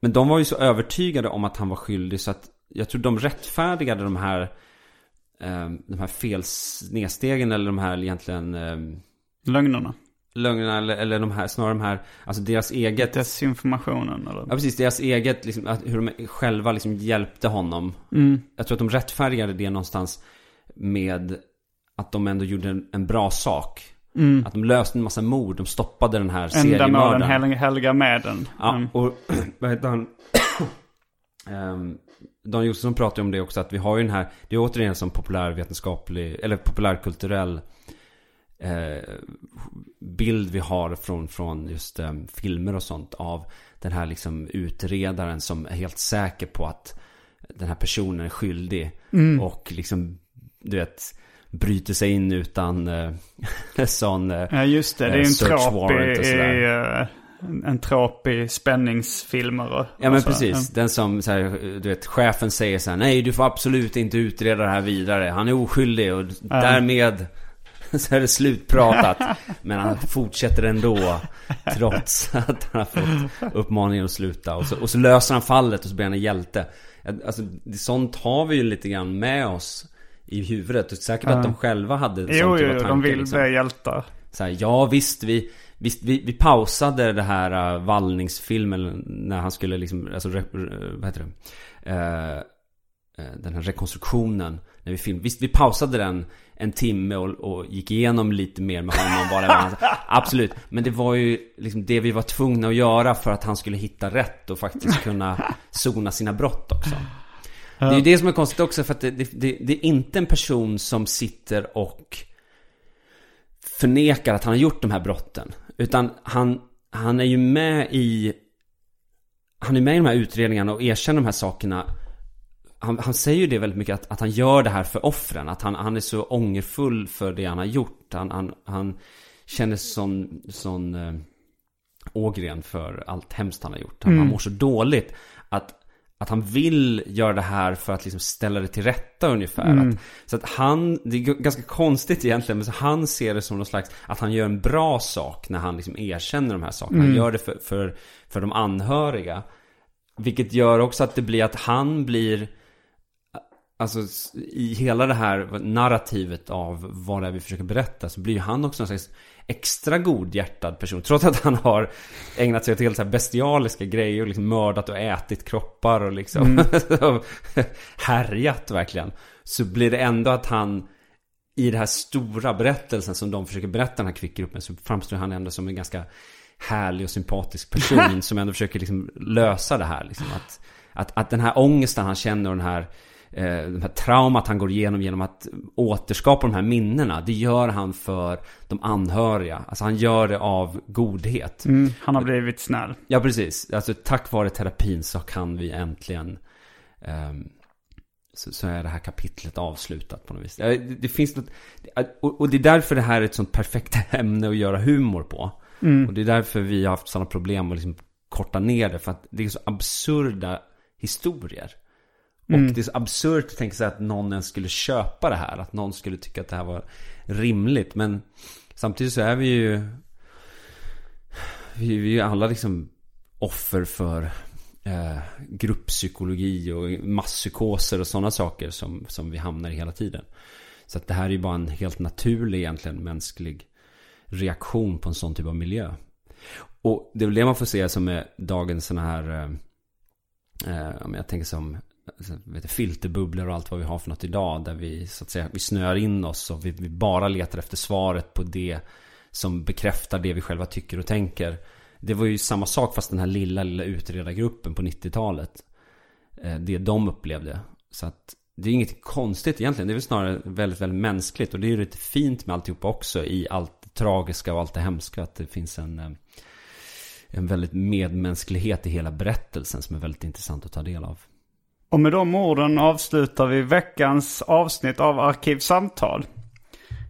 Men de var ju så övertygade om att han var skyldig så att Jag tror de rättfärdigade de här De här fel snedstegen eller de här egentligen eh, Lögnerna. Lögnerna eller, eller de här snarare de här Alltså deras eget Desinformationen eller? Ja precis, deras eget liksom, att, hur de själva liksom hjälpte honom Mm. Jag tror att de rättfärdigade det någonstans Med Att de ändå gjorde en, en bra sak Mm. Att de löste en massa mord, de stoppade den här Ändamålen seriemördaren hel, helga medlen. Ja, Mm. och vad heter han? um, Dan Josefsson pratar ju om det också att vi har ju den här Det är återigen en sån populärvetenskaplig Eller populärkulturell eh, Bild vi har från, från just eh, filmer och sånt Av den här liksom utredaren som är helt säker på att Den här personen är skyldig Och liksom Du vet Bryter sig in utan eh, sån eh, Ja just det, det är en warrant i, i en, en trop i spänningsfilmer och, Ja men och precis. Den som, så här, du vet, chefen säger så här, nej du får absolut inte utreda det här vidare. Han är oskyldig och därmed så är det slutpratat. Men han fortsätter ändå. Trots att han har fått uppmaningen att sluta. Och så, och så löser han fallet och så blir han en hjälte. Alltså sånt har vi ju lite grann med oss i huvudet. Och säkert att de själva hade sånt Jo, jo, tankar. de vill liksom. bli hjältar. Så här, ja visst, vi, visst vi, vi pausade det här uh, vallningsfilmen när han skulle liksom, alltså, rep, vad heter det? Uh, den här rekonstruktionen när vi filmade. Visst, vi pausade den en timme och, och gick igenom lite mer med honom bara. Absolut. Men det var ju liksom det vi var tvungna att göra för att han skulle hitta rätt och faktiskt kunna sona sina brott också. Det är ju det som är konstigt också för att det, det, det, det är inte en person som sitter och förnekar att han har gjort de här brotten. Utan han, han är ju med i Han är med i de här utredningarna och erkänner de här sakerna han, han säger ju det väldigt mycket att, att han gör det här för offren. Att han, han är så ångerfull för det han har gjort. Han, han, han känner sån, sån äh, ågren för allt hemskt han har gjort. Han, mm. mår så dåligt att att han vill göra det här för att liksom ställa det till rätta ungefär. Mm. Att, så att han, det är ganska konstigt egentligen, men så han ser det som någon slags, att han gör en bra sak när han liksom erkänner de här sakerna. Mm. Han gör det för, för, för de anhöriga. Vilket gör också att det blir att han blir Alltså i hela det här narrativet av vad det är vi försöker berätta så blir han också en slags extra godhjärtad person. Trots att han har ägnat sig åt helt så här bestialiska grejer och liksom mördat och ätit kroppar och liksom mm. härjat verkligen. Så blir det ändå att han i den här stora berättelsen som de försöker berätta den här kvickgruppen så framstår han ändå som en ganska härlig och sympatisk person som ändå försöker liksom lösa det här. Liksom. Att, att, att den här ångesten han känner och den här eh, det här traumat han går igenom genom att återskapa de här minnena. Det gör han för de anhöriga. Alltså han gör det av godhet. Mm, han har blivit snäll. Ja, precis. Alltså tack vare terapin så kan vi äntligen eh, så, så, är det här kapitlet avslutat på något vis. Det, det finns något, och, och, det är därför det här är ett sånt perfekt ämne att göra humor på. Mm. Och det är därför vi har haft sådana problem att liksom korta ner det. För att det är så absurda historier. Mm. Och det är så absurt att tänka sig att någon ens skulle köpa det här. Att någon skulle tycka att det här var rimligt. Men samtidigt så är vi ju... Vi, vi är ju alla liksom offer för eh, grupppsykologi och masspsykoser och sådana saker som, som vi hamnar i hela tiden. Så att det här är ju bara en helt naturlig egentligen mänsklig reaktion på en sån typ av miljö. Och det är väl det man får se som är dagens sådana här... Eh, eh jag tänker som Alltså, vet, filterbubblor och allt vad vi har för något idag. Där vi så att säga vi snöar in oss och vi, vi, bara letar efter svaret på det som bekräftar det vi själva tycker och tänker. Det var ju samma sak fast den här lilla, lilla utredargruppen på 90-talet. Eh, det de upplevde. Så att det är inget konstigt egentligen. Det är väl snarare väldigt, väldigt mänskligt. Och det är ju lite fint med alltihopa också i allt det tragiska och allt det hemska. Att det finns en, eh, en väldigt medmänsklighet i hela berättelsen som är väldigt intressant att ta del av. Och med de orden avslutar vi veckans avsnitt av Arkivsamtal.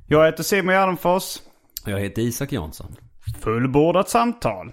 Jag heter Simon Gärdenfors. Jag heter Isak Jansson. Fullbordat samtal.